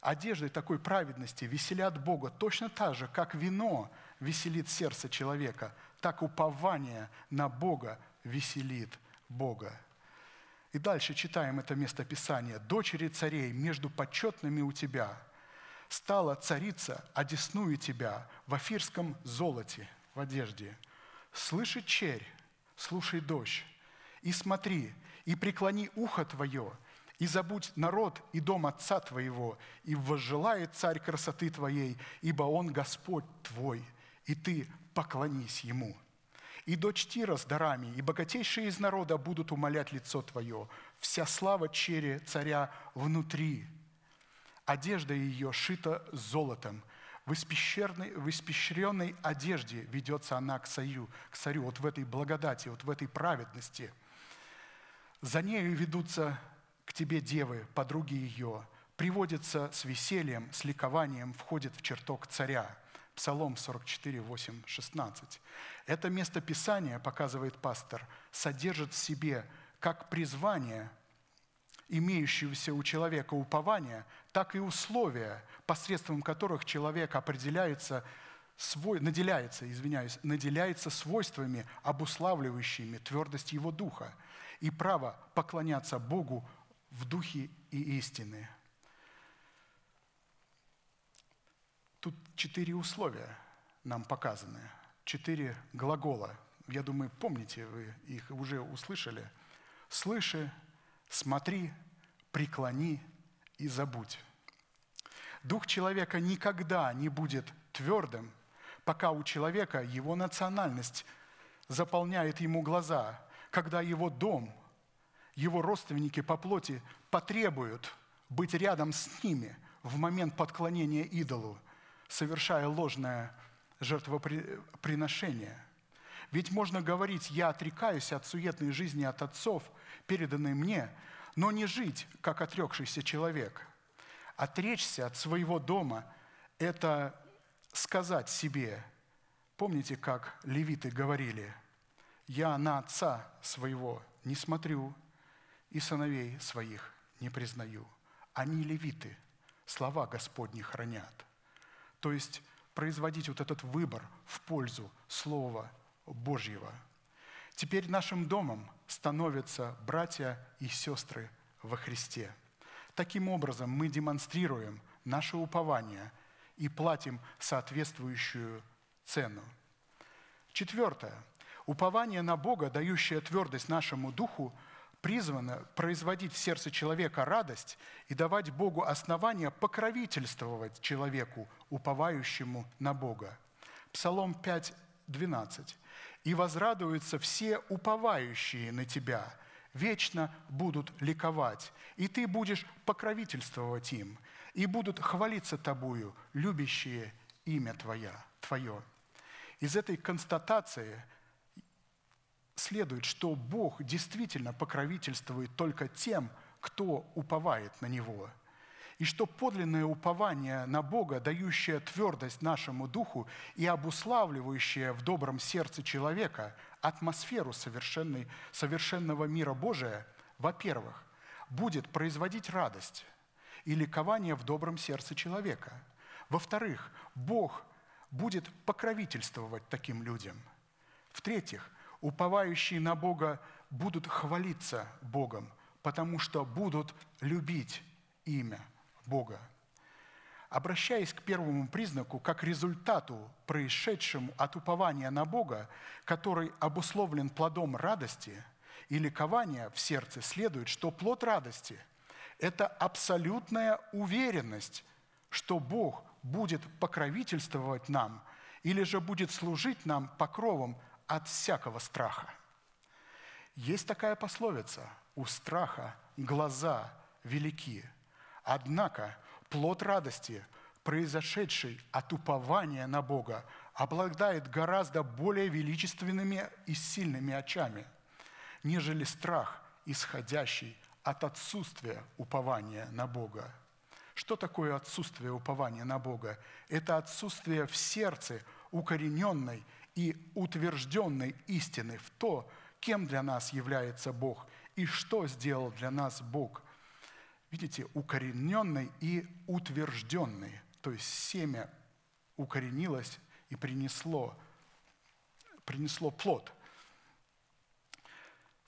Одежды такой праведности веселят Бога точно так же, как вино веселит сердце человека, так упование на Бога веселит Бога. И дальше читаем это местописание. «Дочери царей между почетными у тебя, стала царица, одесную тебя в афирском золоте, в одежде. Слышит черь, слушай дождь, и смотри, и преклони ухо твое, и забудь народ и дом отца твоего, и возжелает царь красоты твоей, ибо он Господь твой, и ты поклонись ему. И дочь Тира с дарами, и богатейшие из народа будут умолять лицо твое, вся слава чере царя внутри – Одежда ее шита золотом. В испещренной, в испещренной одежде ведется она к царю, к царю, вот в этой благодати, вот в этой праведности. За нею ведутся к тебе девы, подруги ее, приводятся с весельем, с ликованием, входят в чертог царя. Псалом 44, 8, 16. Это место Писания, показывает пастор, содержит в себе как призвание – имеющегося у человека упования, так и условия, посредством которых человек определяется, свой, наделяется, извиняюсь, наделяется свойствами, обуславливающими твердость его духа и право поклоняться Богу в духе и истины. Тут четыре условия нам показаны, четыре глагола. Я думаю, помните, вы их уже услышали. «Слыши», смотри, преклони и забудь. Дух человека никогда не будет твердым, пока у человека его национальность заполняет ему глаза, когда его дом, его родственники по плоти потребуют быть рядом с ними в момент подклонения идолу, совершая ложное жертвоприношение – ведь можно говорить, я отрекаюсь от суетной жизни от отцов, переданной мне, но не жить, как отрекшийся человек. Отречься от своего дома – это сказать себе, помните, как левиты говорили, «Я на отца своего не смотрю и сыновей своих не признаю». Они левиты, слова Господни хранят. То есть производить вот этот выбор в пользу Слова Божьего. Теперь нашим домом становятся братья и сестры во Христе. Таким образом, мы демонстрируем наше упование и платим соответствующую цену. Четвертое. Упование на Бога, дающее твердость нашему духу, призвано производить в сердце человека радость и давать Богу основания покровительствовать человеку, уповающему на Бога. Псалом 5, 12 и возрадуются все уповающие на Тебя, вечно будут ликовать, и Ты будешь покровительствовать им, и будут хвалиться Тобою, любящие имя Твое. Твое. Из этой констатации следует, что Бог действительно покровительствует только тем, кто уповает на Него – и что подлинное упование на Бога, дающее твердость нашему духу и обуславливающее в добром сердце человека атмосферу совершенной, совершенного мира Божия, во-первых, будет производить радость и ликование в добром сердце человека. Во-вторых, Бог будет покровительствовать таким людям. В-третьих, уповающие на Бога будут хвалиться Богом, потому что будут любить имя Бога. Обращаясь к первому признаку, как результату, происшедшему от упования на Бога, который обусловлен плодом радости и ликования в сердце, следует, что плод радости – это абсолютная уверенность, что Бог будет покровительствовать нам или же будет служить нам покровом от всякого страха. Есть такая пословица «У страха глаза велики». Однако плод радости, произошедший от упования на Бога, обладает гораздо более величественными и сильными очами, нежели страх, исходящий от отсутствия упования на Бога. Что такое отсутствие упования на Бога? Это отсутствие в сердце укорененной и утвержденной истины в то, кем для нас является Бог и что сделал для нас Бог – видите, укорененный и утвержденный. То есть семя укоренилось и принесло, принесло плод.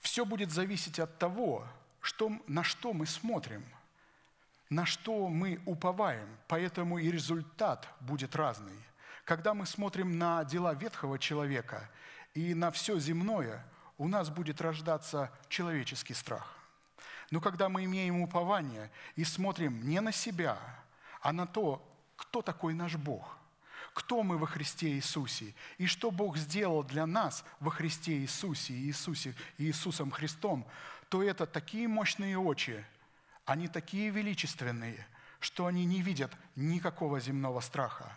Все будет зависеть от того, что, на что мы смотрим, на что мы уповаем, поэтому и результат будет разный. Когда мы смотрим на дела ветхого человека и на все земное, у нас будет рождаться человеческий страх. Но когда мы имеем упование и смотрим не на себя, а на то, кто такой наш Бог, кто мы во Христе Иисусе и что Бог сделал для нас во Христе Иисусе и Иисусе, Иисусом Христом, то это такие мощные очи, они такие величественные, что они не видят никакого земного страха.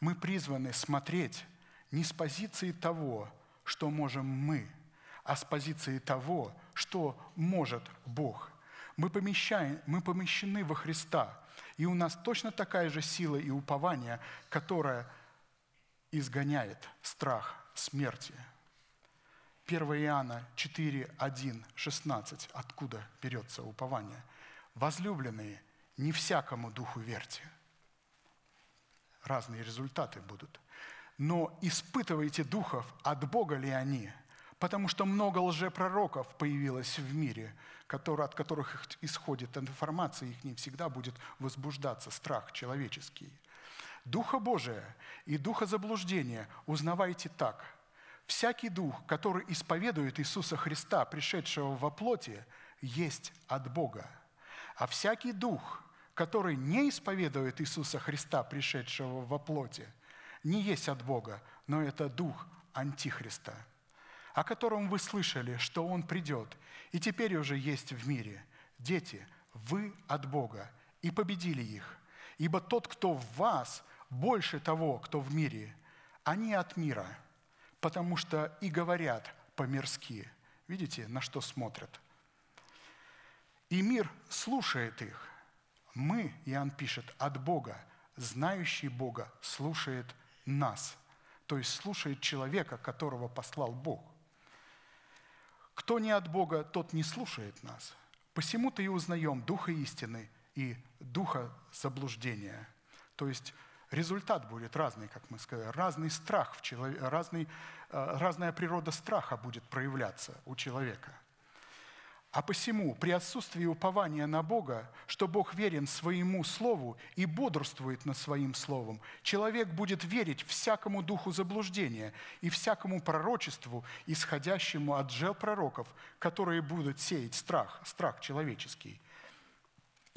Мы призваны смотреть не с позиции того, что можем мы – а с позиции того, что может Бог. Мы, помещаем, мы помещены во Христа, и у нас точно такая же сила и упование, которая изгоняет страх смерти. 1 Иоанна 4, 1, 16. Откуда берется упование? «Возлюбленные, не всякому духу верьте». Разные результаты будут. «Но испытывайте духов, от Бога ли они, Потому что много лжепророков появилось в мире, которые, от которых исходит информация, их не всегда будет возбуждаться страх человеческий. Духа Божия и духа заблуждения узнавайте так. Всякий дух, который исповедует Иисуса Христа, пришедшего во плоти, есть от Бога. А всякий дух, который не исповедует Иисуса Христа, пришедшего во плоти, не есть от Бога, но это дух Антихриста – о котором вы слышали, что Он придет, и теперь уже есть в мире. Дети, вы от Бога, и победили их. Ибо тот, кто в вас, больше того, кто в мире, они от мира, потому что и говорят по-мирски. Видите, на что смотрят? И мир слушает их. Мы, Иоанн пишет, от Бога, знающий Бога, слушает нас. То есть слушает человека, которого послал Бог. Кто не от Бога, тот не слушает нас. Посему-то и узнаем духа истины и духа заблуждения. То есть результат будет разный, как мы сказали, разный страх в человеке, разный, э, разная природа страха будет проявляться у человека – а посему, при отсутствии упования на Бога, что Бог верен своему Слову и бодрствует над своим Словом, человек будет верить всякому духу заблуждения и всякому пророчеству, исходящему от жел пророков, которые будут сеять страх, страх человеческий –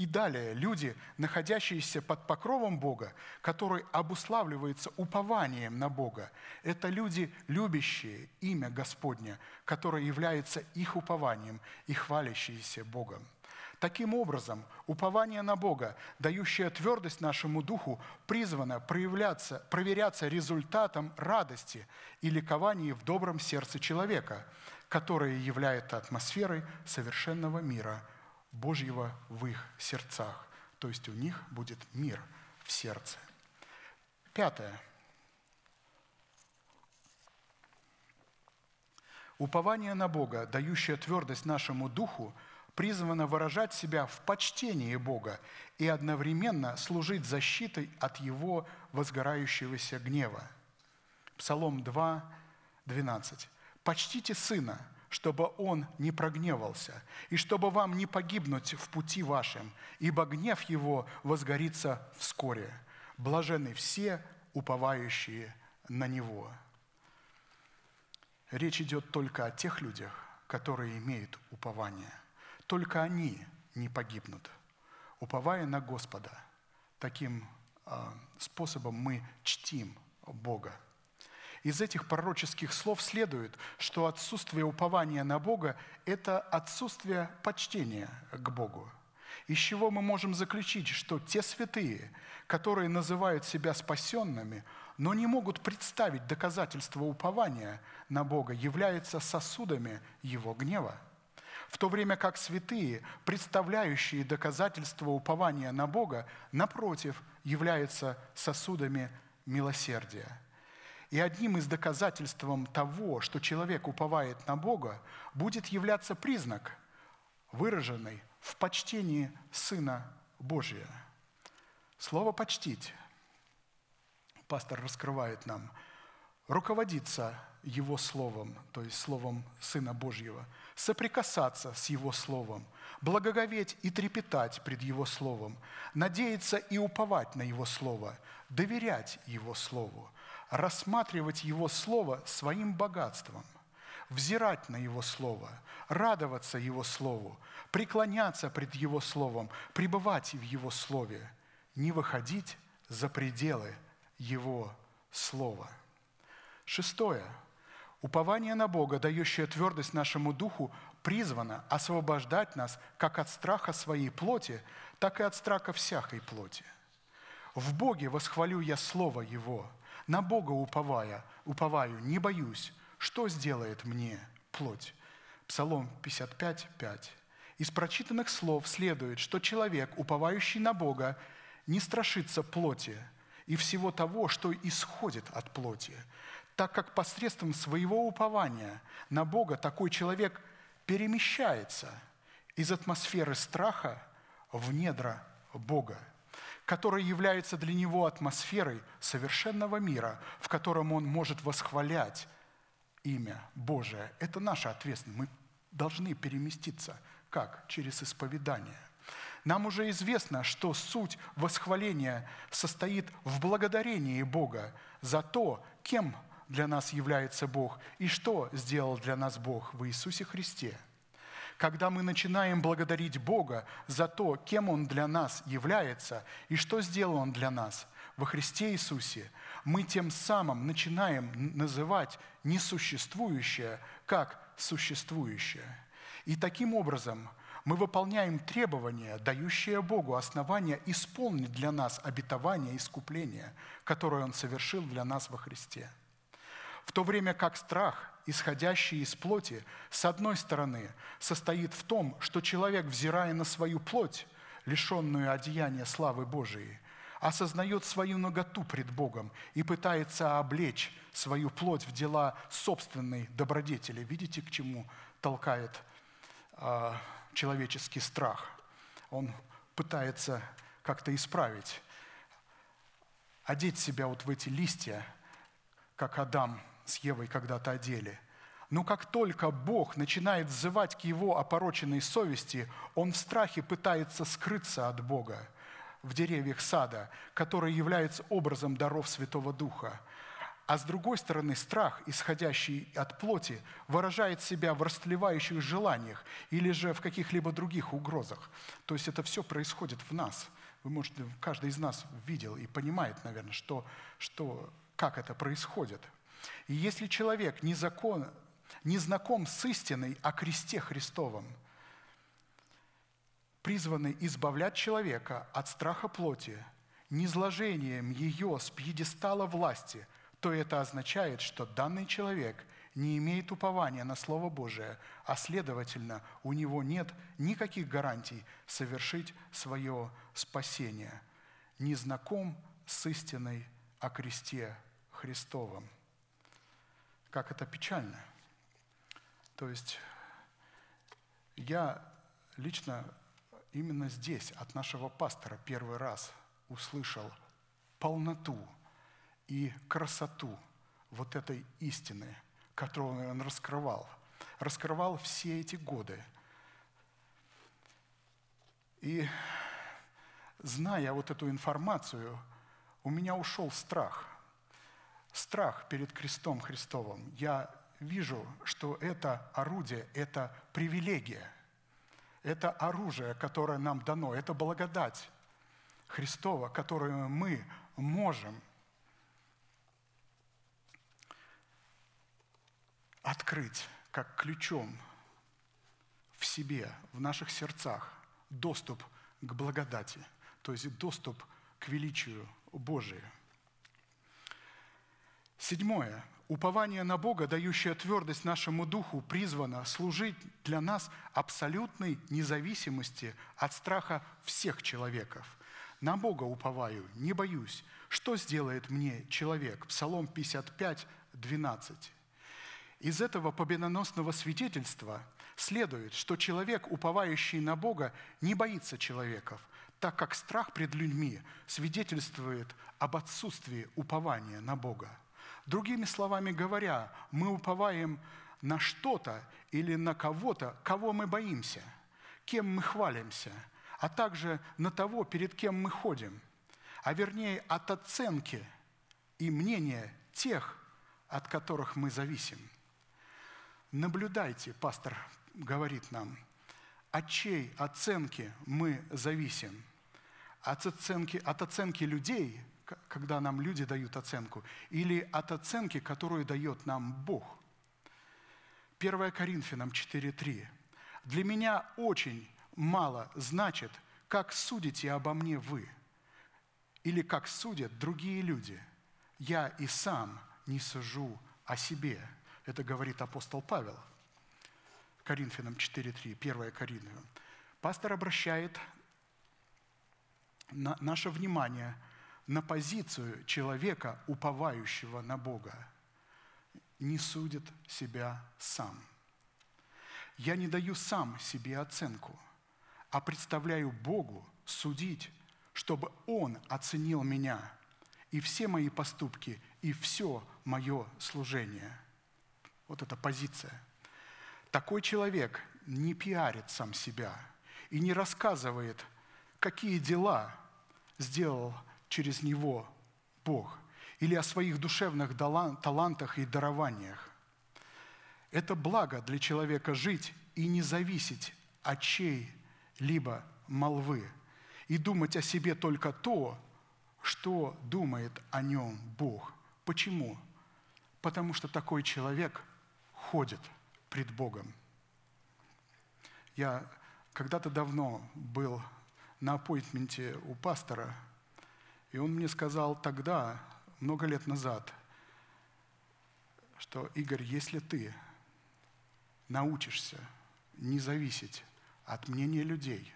и далее, люди, находящиеся под покровом Бога, который обуславливается упованием на Бога, это люди, любящие имя Господня, которое является их упованием и хвалящиеся Богом. Таким образом, упование на Бога, дающее твердость нашему духу, призвано проявляться, проверяться результатом радости и ликования в добром сердце человека, которое является атмосферой совершенного мира – Божьего в их сердцах. То есть у них будет мир в сердце. Пятое. Упование на Бога, дающее твердость нашему духу, призвано выражать себя в почтении Бога и одновременно служить защитой от Его возгорающегося гнева. Псалом 2, 12. «Почтите Сына, чтобы Он не прогневался, и чтобы вам не погибнуть в пути вашем, ибо гнев Его возгорится вскоре. Блажены все, уповающие на Него». Речь идет только о тех людях, которые имеют упование. Только они не погибнут. Уповая на Господа, таким а, способом мы чтим Бога. Из этих пророческих слов следует, что отсутствие упования на Бога – это отсутствие почтения к Богу. Из чего мы можем заключить, что те святые, которые называют себя спасенными, но не могут представить доказательства упования на Бога, являются сосудами Его гнева. В то время как святые, представляющие доказательства упования на Бога, напротив, являются сосудами милосердия. И одним из доказательств того, что человек уповает на Бога, будет являться признак, выраженный в почтении Сына Божия. Слово «почтить» пастор раскрывает нам, руководиться Его Словом, то есть Словом Сына Божьего, соприкасаться с Его Словом, благоговеть и трепетать пред Его Словом, надеяться и уповать на Его Слово, доверять Его Слову, рассматривать Его Слово своим богатством, взирать на Его Слово, радоваться Его Слову, преклоняться пред Его Словом, пребывать в Его Слове, не выходить за пределы Его Слова. Шестое. Упование на Бога, дающее твердость нашему духу, призвано освобождать нас как от страха своей плоти, так и от страха всякой плоти. В Боге восхвалю я Слово Его, на Бога уповая, уповаю, не боюсь, что сделает мне плоть. Псалом 55, 5. Из прочитанных слов следует, что человек, уповающий на Бога, не страшится плоти и всего того, что исходит от плоти, так как посредством своего упования на Бога такой человек перемещается из атмосферы страха в недра Бога, которая является для него атмосферой совершенного мира, в котором он может восхвалять имя Божие. Это наша ответственность. Мы должны переместиться. Как? Через исповедание. Нам уже известно, что суть восхваления состоит в благодарении Бога за то, кем для нас является Бог и что сделал для нас Бог в Иисусе Христе. Когда мы начинаем благодарить Бога за то, кем Он для нас является и что сделал Он для нас во Христе Иисусе, мы тем самым начинаем называть несуществующее как существующее. И таким образом мы выполняем требования, дающие Богу основания исполнить для нас обетование искупления, которое Он совершил для нас во Христе. В то время как страх, исходящий из плоти, с одной стороны, состоит в том, что человек, взирая на свою плоть, лишенную одеяния славы Божией, осознает свою ноготу пред Богом и пытается облечь свою плоть в дела собственной добродетели. Видите, к чему толкает э, человеческий страх? Он пытается как-то исправить, одеть себя вот в эти листья, как Адам с Евой когда-то одели. Но как только Бог начинает взывать к его опороченной совести, он в страхе пытается скрыться от Бога в деревьях сада, который является образом даров Святого Духа. А с другой стороны, страх, исходящий от плоти, выражает себя в растлевающих желаниях или же в каких-либо других угрозах. То есть это все происходит в нас. Вы можете, каждый из нас видел и понимает, наверное, что, что, как это происходит. И если человек не, закон, не знаком с истиной о кресте Христовом, призванный избавлять человека от страха плоти, низложением ее с пьедестала власти, то это означает, что данный человек не имеет упования на Слово Божие, а следовательно, у него нет никаких гарантий совершить свое спасение. Не знаком с истиной о кресте Христовом. Как это печально. То есть я лично именно здесь от нашего пастора первый раз услышал полноту и красоту вот этой истины, которую Он раскрывал. Раскрывал все эти годы. И зная вот эту информацию, у меня ушел страх. Страх перед крестом Христовым. Я вижу, что это орудие, это привилегия, это оружие, которое нам дано, это благодать Христова, которую мы можем открыть как ключом в себе, в наших сердцах, доступ к благодати, то есть доступ к величию Божию. Седьмое. Упование на Бога, дающее твердость нашему духу, призвано служить для нас абсолютной независимости от страха всех человеков. На Бога уповаю, не боюсь. Что сделает мне человек? Псалом 55, 12. Из этого победоносного свидетельства следует, что человек, уповающий на Бога, не боится человеков, так как страх пред людьми свидетельствует об отсутствии упования на Бога. Другими словами говоря, мы уповаем на что-то или на кого-то, кого мы боимся, кем мы хвалимся, а также на того, перед кем мы ходим, а вернее от оценки и мнения тех, от которых мы зависим. Наблюдайте, пастор говорит нам, от чьей оценки мы зависим. От оценки, от оценки людей – когда нам люди дают оценку, или от оценки, которую дает нам Бог. 1 Коринфянам 4.3. «Для меня очень мало значит, как судите обо мне вы, или как судят другие люди. Я и сам не сужу о себе». Это говорит апостол Павел. Коринфянам 4.3, 1 Коринфянам. Пастор обращает на наше внимание – на позицию человека, уповающего на Бога, не судит себя сам. Я не даю сам себе оценку, а представляю Богу судить, чтобы Он оценил меня и все мои поступки, и все мое служение. Вот эта позиция. Такой человек не пиарит сам себя и не рассказывает, какие дела сделал через него Бог, или о своих душевных талантах и дарованиях. Это благо для человека жить и не зависеть от чьей-либо молвы и думать о себе только то, что думает о нем Бог. Почему? Потому что такой человек ходит пред Богом. Я когда-то давно был на аппойтменте у пастора – и он мне сказал тогда, много лет назад, что, Игорь, если ты научишься не зависеть от мнения людей,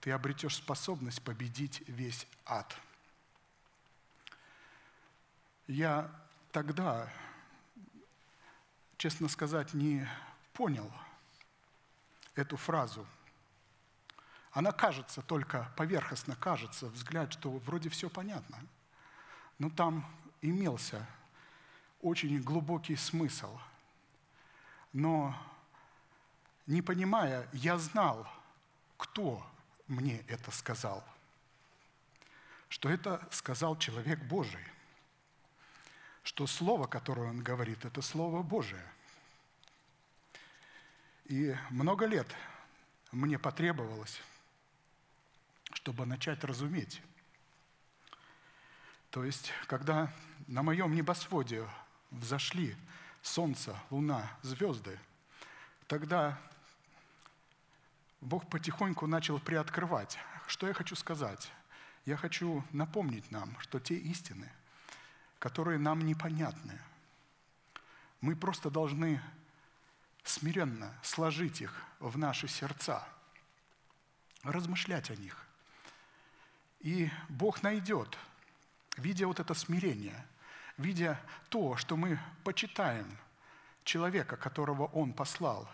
ты обретешь способность победить весь ад. Я тогда, честно сказать, не понял эту фразу – она кажется только, поверхностно кажется, взгляд, что вроде все понятно. Но там имелся очень глубокий смысл. Но не понимая, я знал, кто мне это сказал. Что это сказал человек Божий. Что слово, которое он говорит, это слово Божие. И много лет мне потребовалось чтобы начать разуметь. То есть, когда на моем небосводе взошли солнце, луна, звезды, тогда Бог потихоньку начал приоткрывать. Что я хочу сказать? Я хочу напомнить нам, что те истины, которые нам непонятны, мы просто должны смиренно сложить их в наши сердца, размышлять о них – и Бог найдет, видя вот это смирение, видя то, что мы почитаем человека, которого Он послал,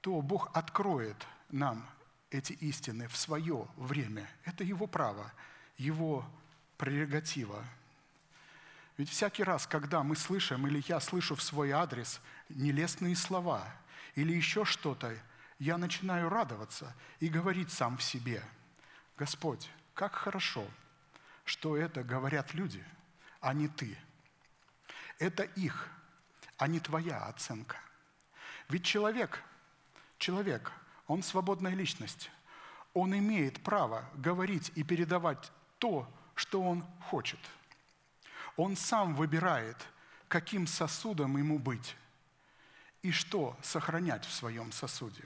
то Бог откроет нам эти истины в свое время. Это Его право, Его прерогатива. Ведь всякий раз, когда мы слышим, или я слышу в свой адрес нелестные слова, или еще что-то, я начинаю радоваться и говорить сам в себе, Господь, как хорошо, что это говорят люди, а не ты. Это их, а не твоя оценка. Ведь человек, человек, он свободная личность. Он имеет право говорить и передавать то, что он хочет. Он сам выбирает, каким сосудом ему быть и что сохранять в своем сосуде.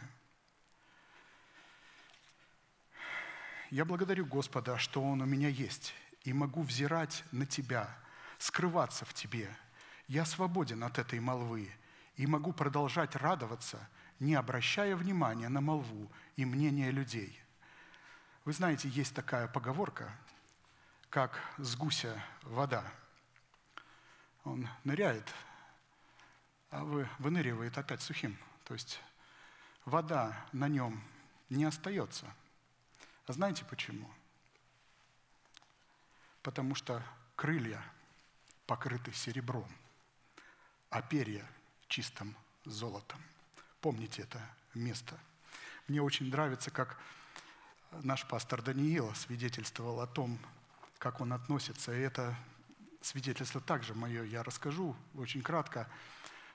Я благодарю Господа, что Он у меня есть, и могу взирать на Тебя, скрываться в Тебе. Я свободен от этой молвы и могу продолжать радоваться, не обращая внимания на молву и мнение людей. Вы знаете, есть такая поговорка, как с гуся вода. Он ныряет, а вы, выныривает опять сухим. То есть вода на нем не остается – а знаете почему? Потому что крылья покрыты серебром, а перья чистым золотом. Помните это место. Мне очень нравится, как наш пастор Даниил свидетельствовал о том, как он относится. И это свидетельство также мое, я расскажу очень кратко,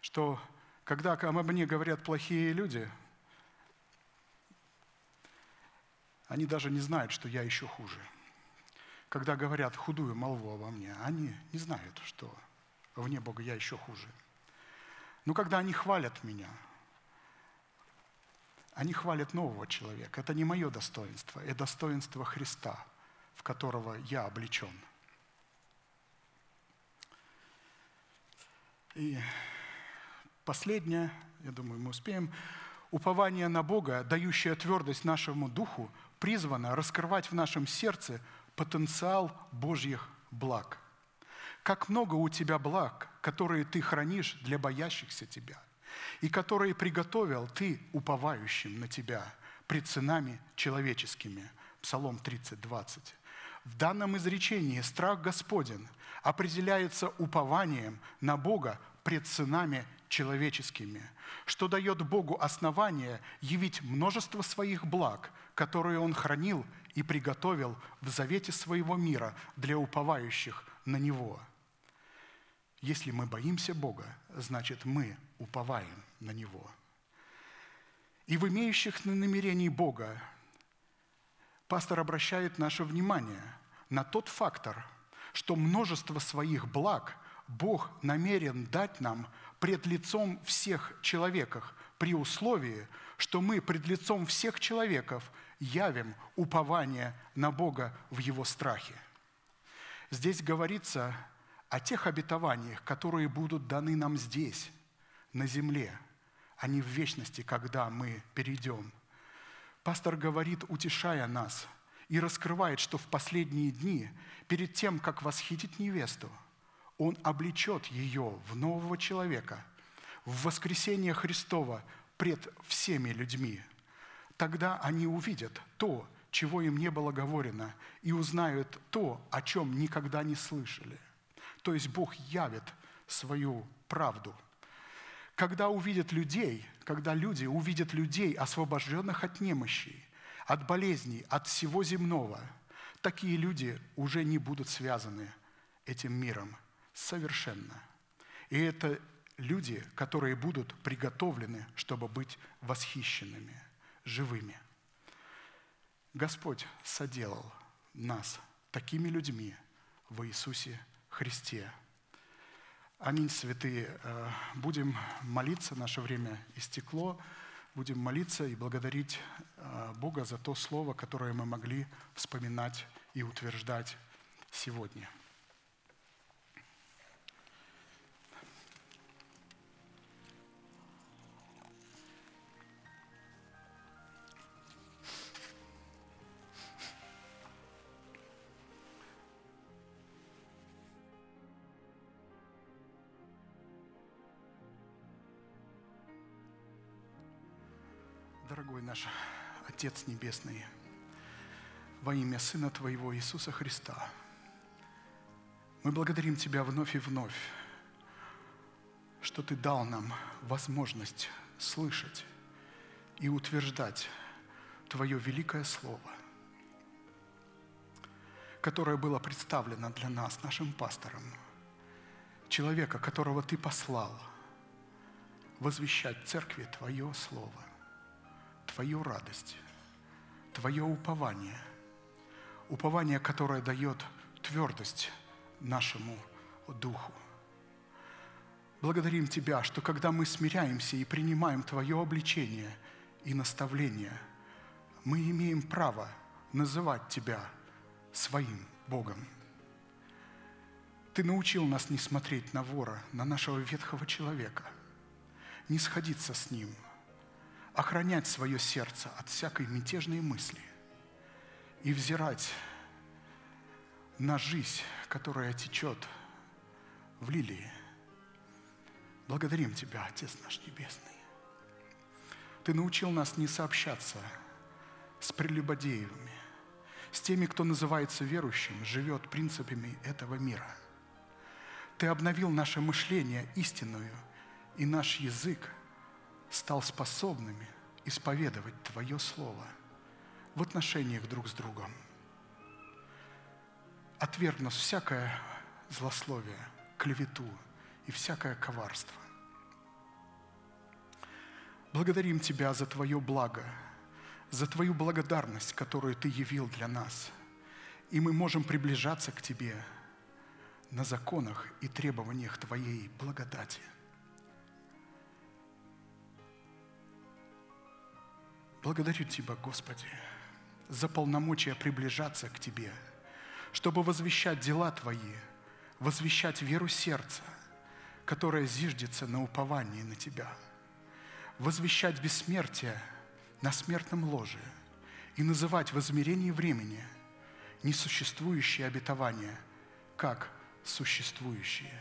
что когда обо мне говорят плохие люди, Они даже не знают, что я еще хуже. Когда говорят худую молву обо мне, они не знают, что вне Бога я еще хуже. Но когда они хвалят меня, они хвалят нового человека. Это не мое достоинство, это достоинство Христа, в которого я облечен. И последнее, я думаю, мы успеем, упование на Бога, дающее твердость нашему духу, призвана раскрывать в нашем сердце потенциал Божьих благ. Как много у тебя благ, которые ты хранишь для боящихся тебя, и которые приготовил ты уповающим на тебя пред ценами человеческими. Псалом 30, 20. В данном изречении страх Господен определяется упованием на Бога пред сынами человеческими, что дает Богу основание явить множество своих благ, которые Он хранил и приготовил в завете своего мира для уповающих на Него. Если мы боимся Бога, значит мы уповаем на Него. И в имеющих намерений Бога пастор обращает наше внимание на тот фактор, что множество своих благ Бог намерен дать нам пред лицом всех человеков, при условии, что мы пред лицом всех человеков явим упование на Бога в Его страхе. Здесь говорится о тех обетованиях, которые будут даны нам здесь, на земле, а не в вечности, когда мы перейдем. Пастор говорит, утешая нас, и раскрывает, что в последние дни, перед тем, как восхитить невесту – он облечет ее в нового человека, в воскресение Христова пред всеми людьми. Тогда они увидят то, чего им не было говорено, и узнают то, о чем никогда не слышали. То есть Бог явит свою правду. Когда увидят людей, когда люди увидят людей, освобожденных от немощи, от болезней, от всего земного, такие люди уже не будут связаны этим миром – совершенно. И это люди, которые будут приготовлены, чтобы быть восхищенными, живыми. Господь соделал нас такими людьми в Иисусе Христе. Аминь, святые. Э, будем молиться, наше время истекло. Будем молиться и благодарить э, Бога за то слово, которое мы могли вспоминать и утверждать сегодня. Наш Отец Небесный, во имя Сына Твоего Иисуса Христа, Мы благодарим Тебя вновь и вновь, что Ты дал нам возможность слышать и утверждать Твое великое Слово, которое было представлено для нас нашим пастором, человека, которого Ты послал, возвещать церкви Твое Слово, Твою радость, Твое упование, упование, которое дает твердость нашему духу. Благодарим Тебя, что когда мы смиряемся и принимаем Твое обличение и наставление, мы имеем право называть Тебя своим Богом. Ты научил нас не смотреть на вора, на нашего ветхого человека, не сходиться с ним, охранять свое сердце от всякой мятежной мысли и взирать на жизнь, которая течет в лилии. Благодарим Тебя, Отец наш Небесный. Ты научил нас не сообщаться с прелюбодеевыми, с теми, кто называется верующим, живет принципами этого мира. Ты обновил наше мышление истинную, и наш язык стал способными исповедовать Твое Слово в отношениях друг с другом – отвергнув всякое злословие, клевету и всякое коварство. Благодарим Тебя за Твое благо, за Твою благодарность, которую Ты явил для нас. И мы можем приближаться к Тебе на законах и требованиях Твоей благодати. Благодарю Тебя, Господи, за полномочия приближаться к Тебе – чтобы возвещать дела Твои, возвещать веру сердца, которая зиждется на уповании на Тебя, возвещать бессмертие на смертном ложе и называть в измерении времени несуществующие обетования как существующие.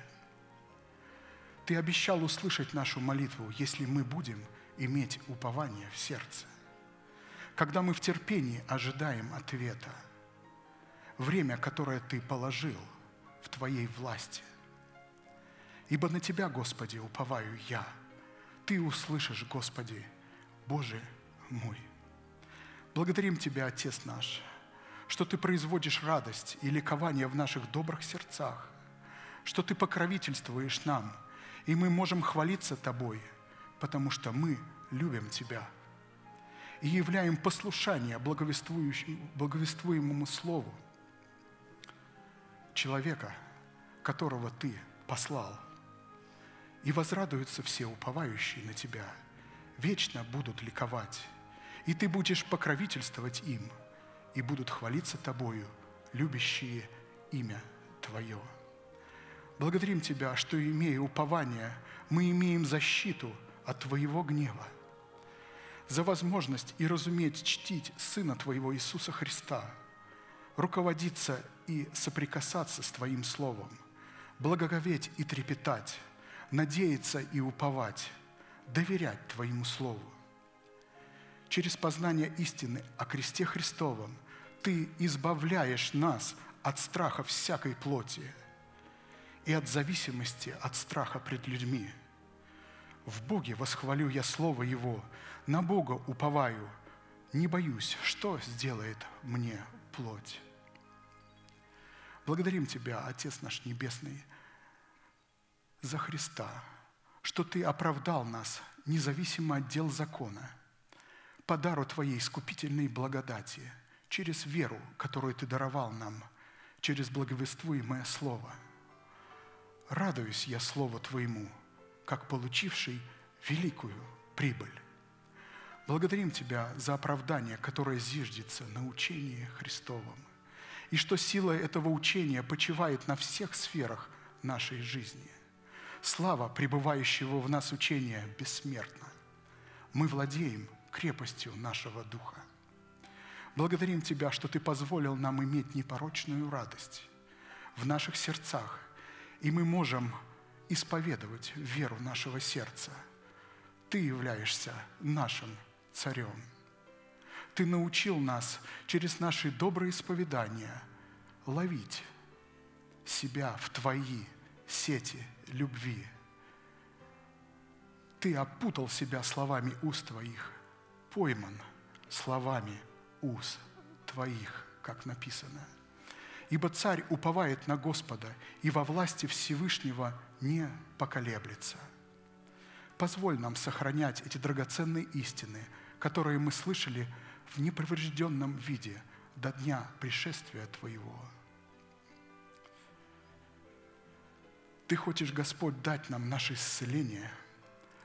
Ты обещал услышать нашу молитву, если мы будем иметь упование в сердце. Когда мы в терпении ожидаем ответа – время, которое Ты положил в Твоей власти. Ибо на Тебя, Господи, уповаю я. Ты услышишь, Господи, Боже мой. Благодарим Тебя, Отец наш, что Ты производишь радость и ликование в наших добрых сердцах, что Ты покровительствуешь нам, и мы можем хвалиться Тобой, потому что мы любим Тебя и являем послушание благовествуемому Слову – человека, которого Ты послал. И возрадуются все уповающие на Тебя, вечно будут ликовать, и Ты будешь покровительствовать им, и будут хвалиться Тобою, любящие имя Твое. Благодарим Тебя, что, имея упование, мы имеем защиту от Твоего гнева, за возможность и разуметь чтить Сына Твоего Иисуса Христа – руководиться и соприкасаться с Твоим Словом, благоговеть и трепетать, надеяться и уповать, доверять Твоему Слову. Через познание истины о кресте Христовом Ты избавляешь нас от страха всякой плоти и от зависимости от страха пред людьми. В Боге восхвалю я Слово Его, на Бога уповаю, не боюсь, что сделает мне плоть. Благодарим Тебя, Отец наш Небесный, за Христа, что Ты оправдал нас, независимо от дел закона, по дару Твоей искупительной благодати, через веру, которую Ты даровал нам, через благовествуемое Слово. Радуюсь я Слову Твоему, как получивший великую прибыль. Благодарим Тебя за оправдание, которое зиждется на учении Христовом, и что сила этого учения почивает на всех сферах нашей жизни. Слава пребывающего в нас учения бессмертна. Мы владеем крепостью нашего духа. Благодарим Тебя, что Ты позволил нам иметь непорочную радость в наших сердцах, и мы можем исповедовать веру нашего сердца. Ты являешься нашим царем. Ты научил нас через наши добрые исповедания ловить себя в Твои сети любви. Ты опутал себя словами уст Твоих, пойман словами уст Твоих, как написано. Ибо царь уповает на Господа и во власти Всевышнего не поколеблется. Позволь нам сохранять эти драгоценные истины, которые мы слышали в неповрежденном виде до дня пришествия Твоего. Ты хочешь, Господь, дать нам наше исцеление,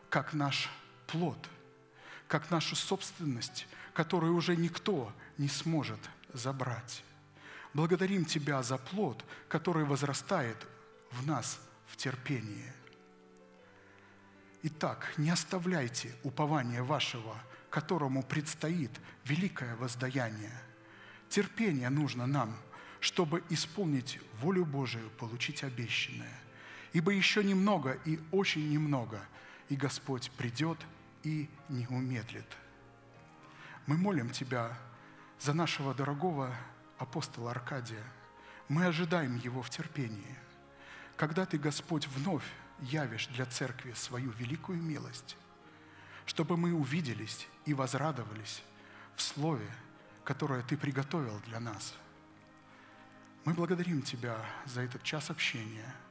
как наш плод, как нашу собственность, которую уже никто не сможет забрать. Благодарим Тебя за плод, который возрастает в нас в терпении. Итак, не оставляйте упования вашего, которому предстоит великое воздаяние. Терпение нужно нам, чтобы исполнить волю Божию, получить обещанное – Ибо еще немного и очень немного, и Господь придет и не умедлит. Мы молим Тебя за нашего дорогого апостола Аркадия. Мы ожидаем его в терпении. Когда Ты, Господь, вновь явишь для церкви свою великую милость, чтобы мы увиделись и возрадовались в Слове, которое Ты приготовил для нас. Мы благодарим Тебя за этот час общения –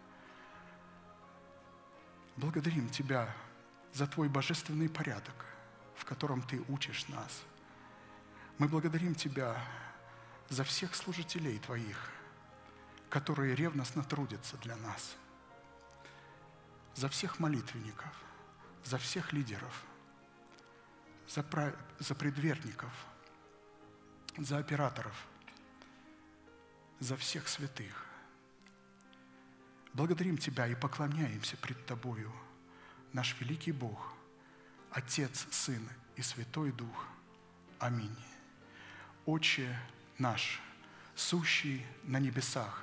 Благодарим Тебя за Твой божественный порядок, в котором Ты учишь нас. Мы благодарим Тебя за всех служителей Твоих, которые ревностно трудятся для нас, за всех молитвенников, за всех лидеров, за, про... за предверников, за операторов, за всех святых – Благодарим Тебя и поклоняемся пред Тобою, наш великий Бог, Отец, Сын и Святой Дух. Аминь. Отче наш, сущий на небесах,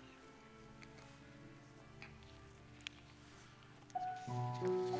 Собрания,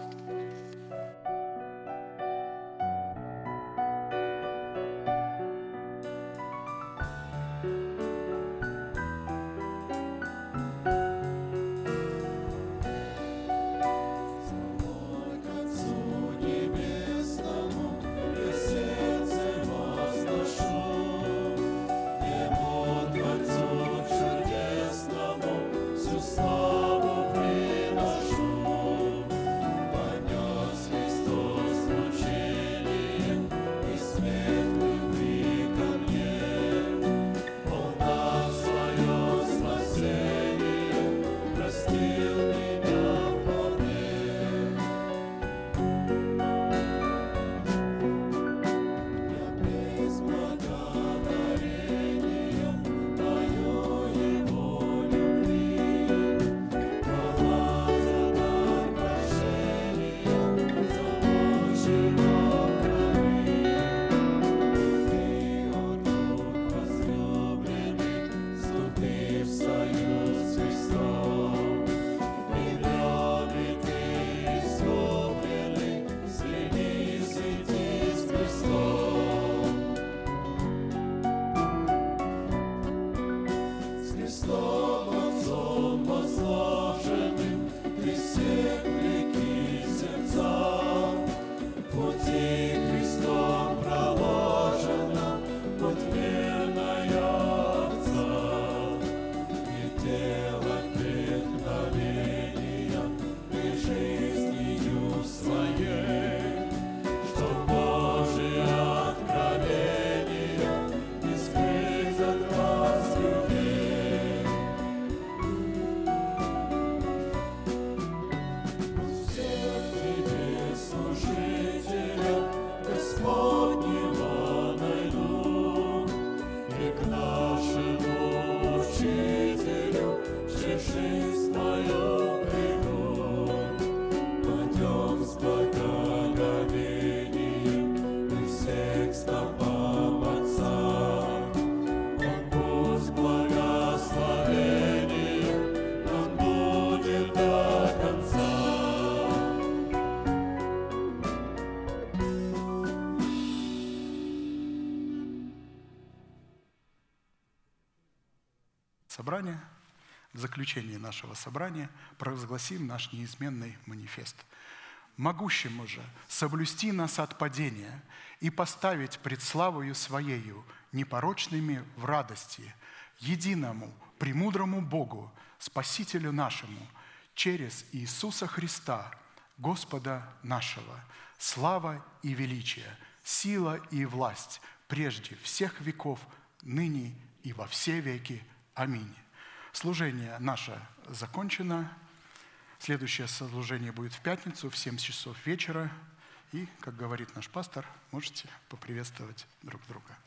заключении нашего собрания провозгласим наш неизменный манифест. «Могущему же соблюсти нас от падения и поставить пред славою Своею непорочными в радости, единому, премудрому Богу, Спасителю нашему, через Иисуса Христа, Господа нашего, слава и величие, сила и власть прежде всех веков, ныне и во все веки. Аминь. Служение наше закончено. Следующее служение будет в пятницу в 7 часов вечера. И, как говорит наш пастор, можете поприветствовать друг друга.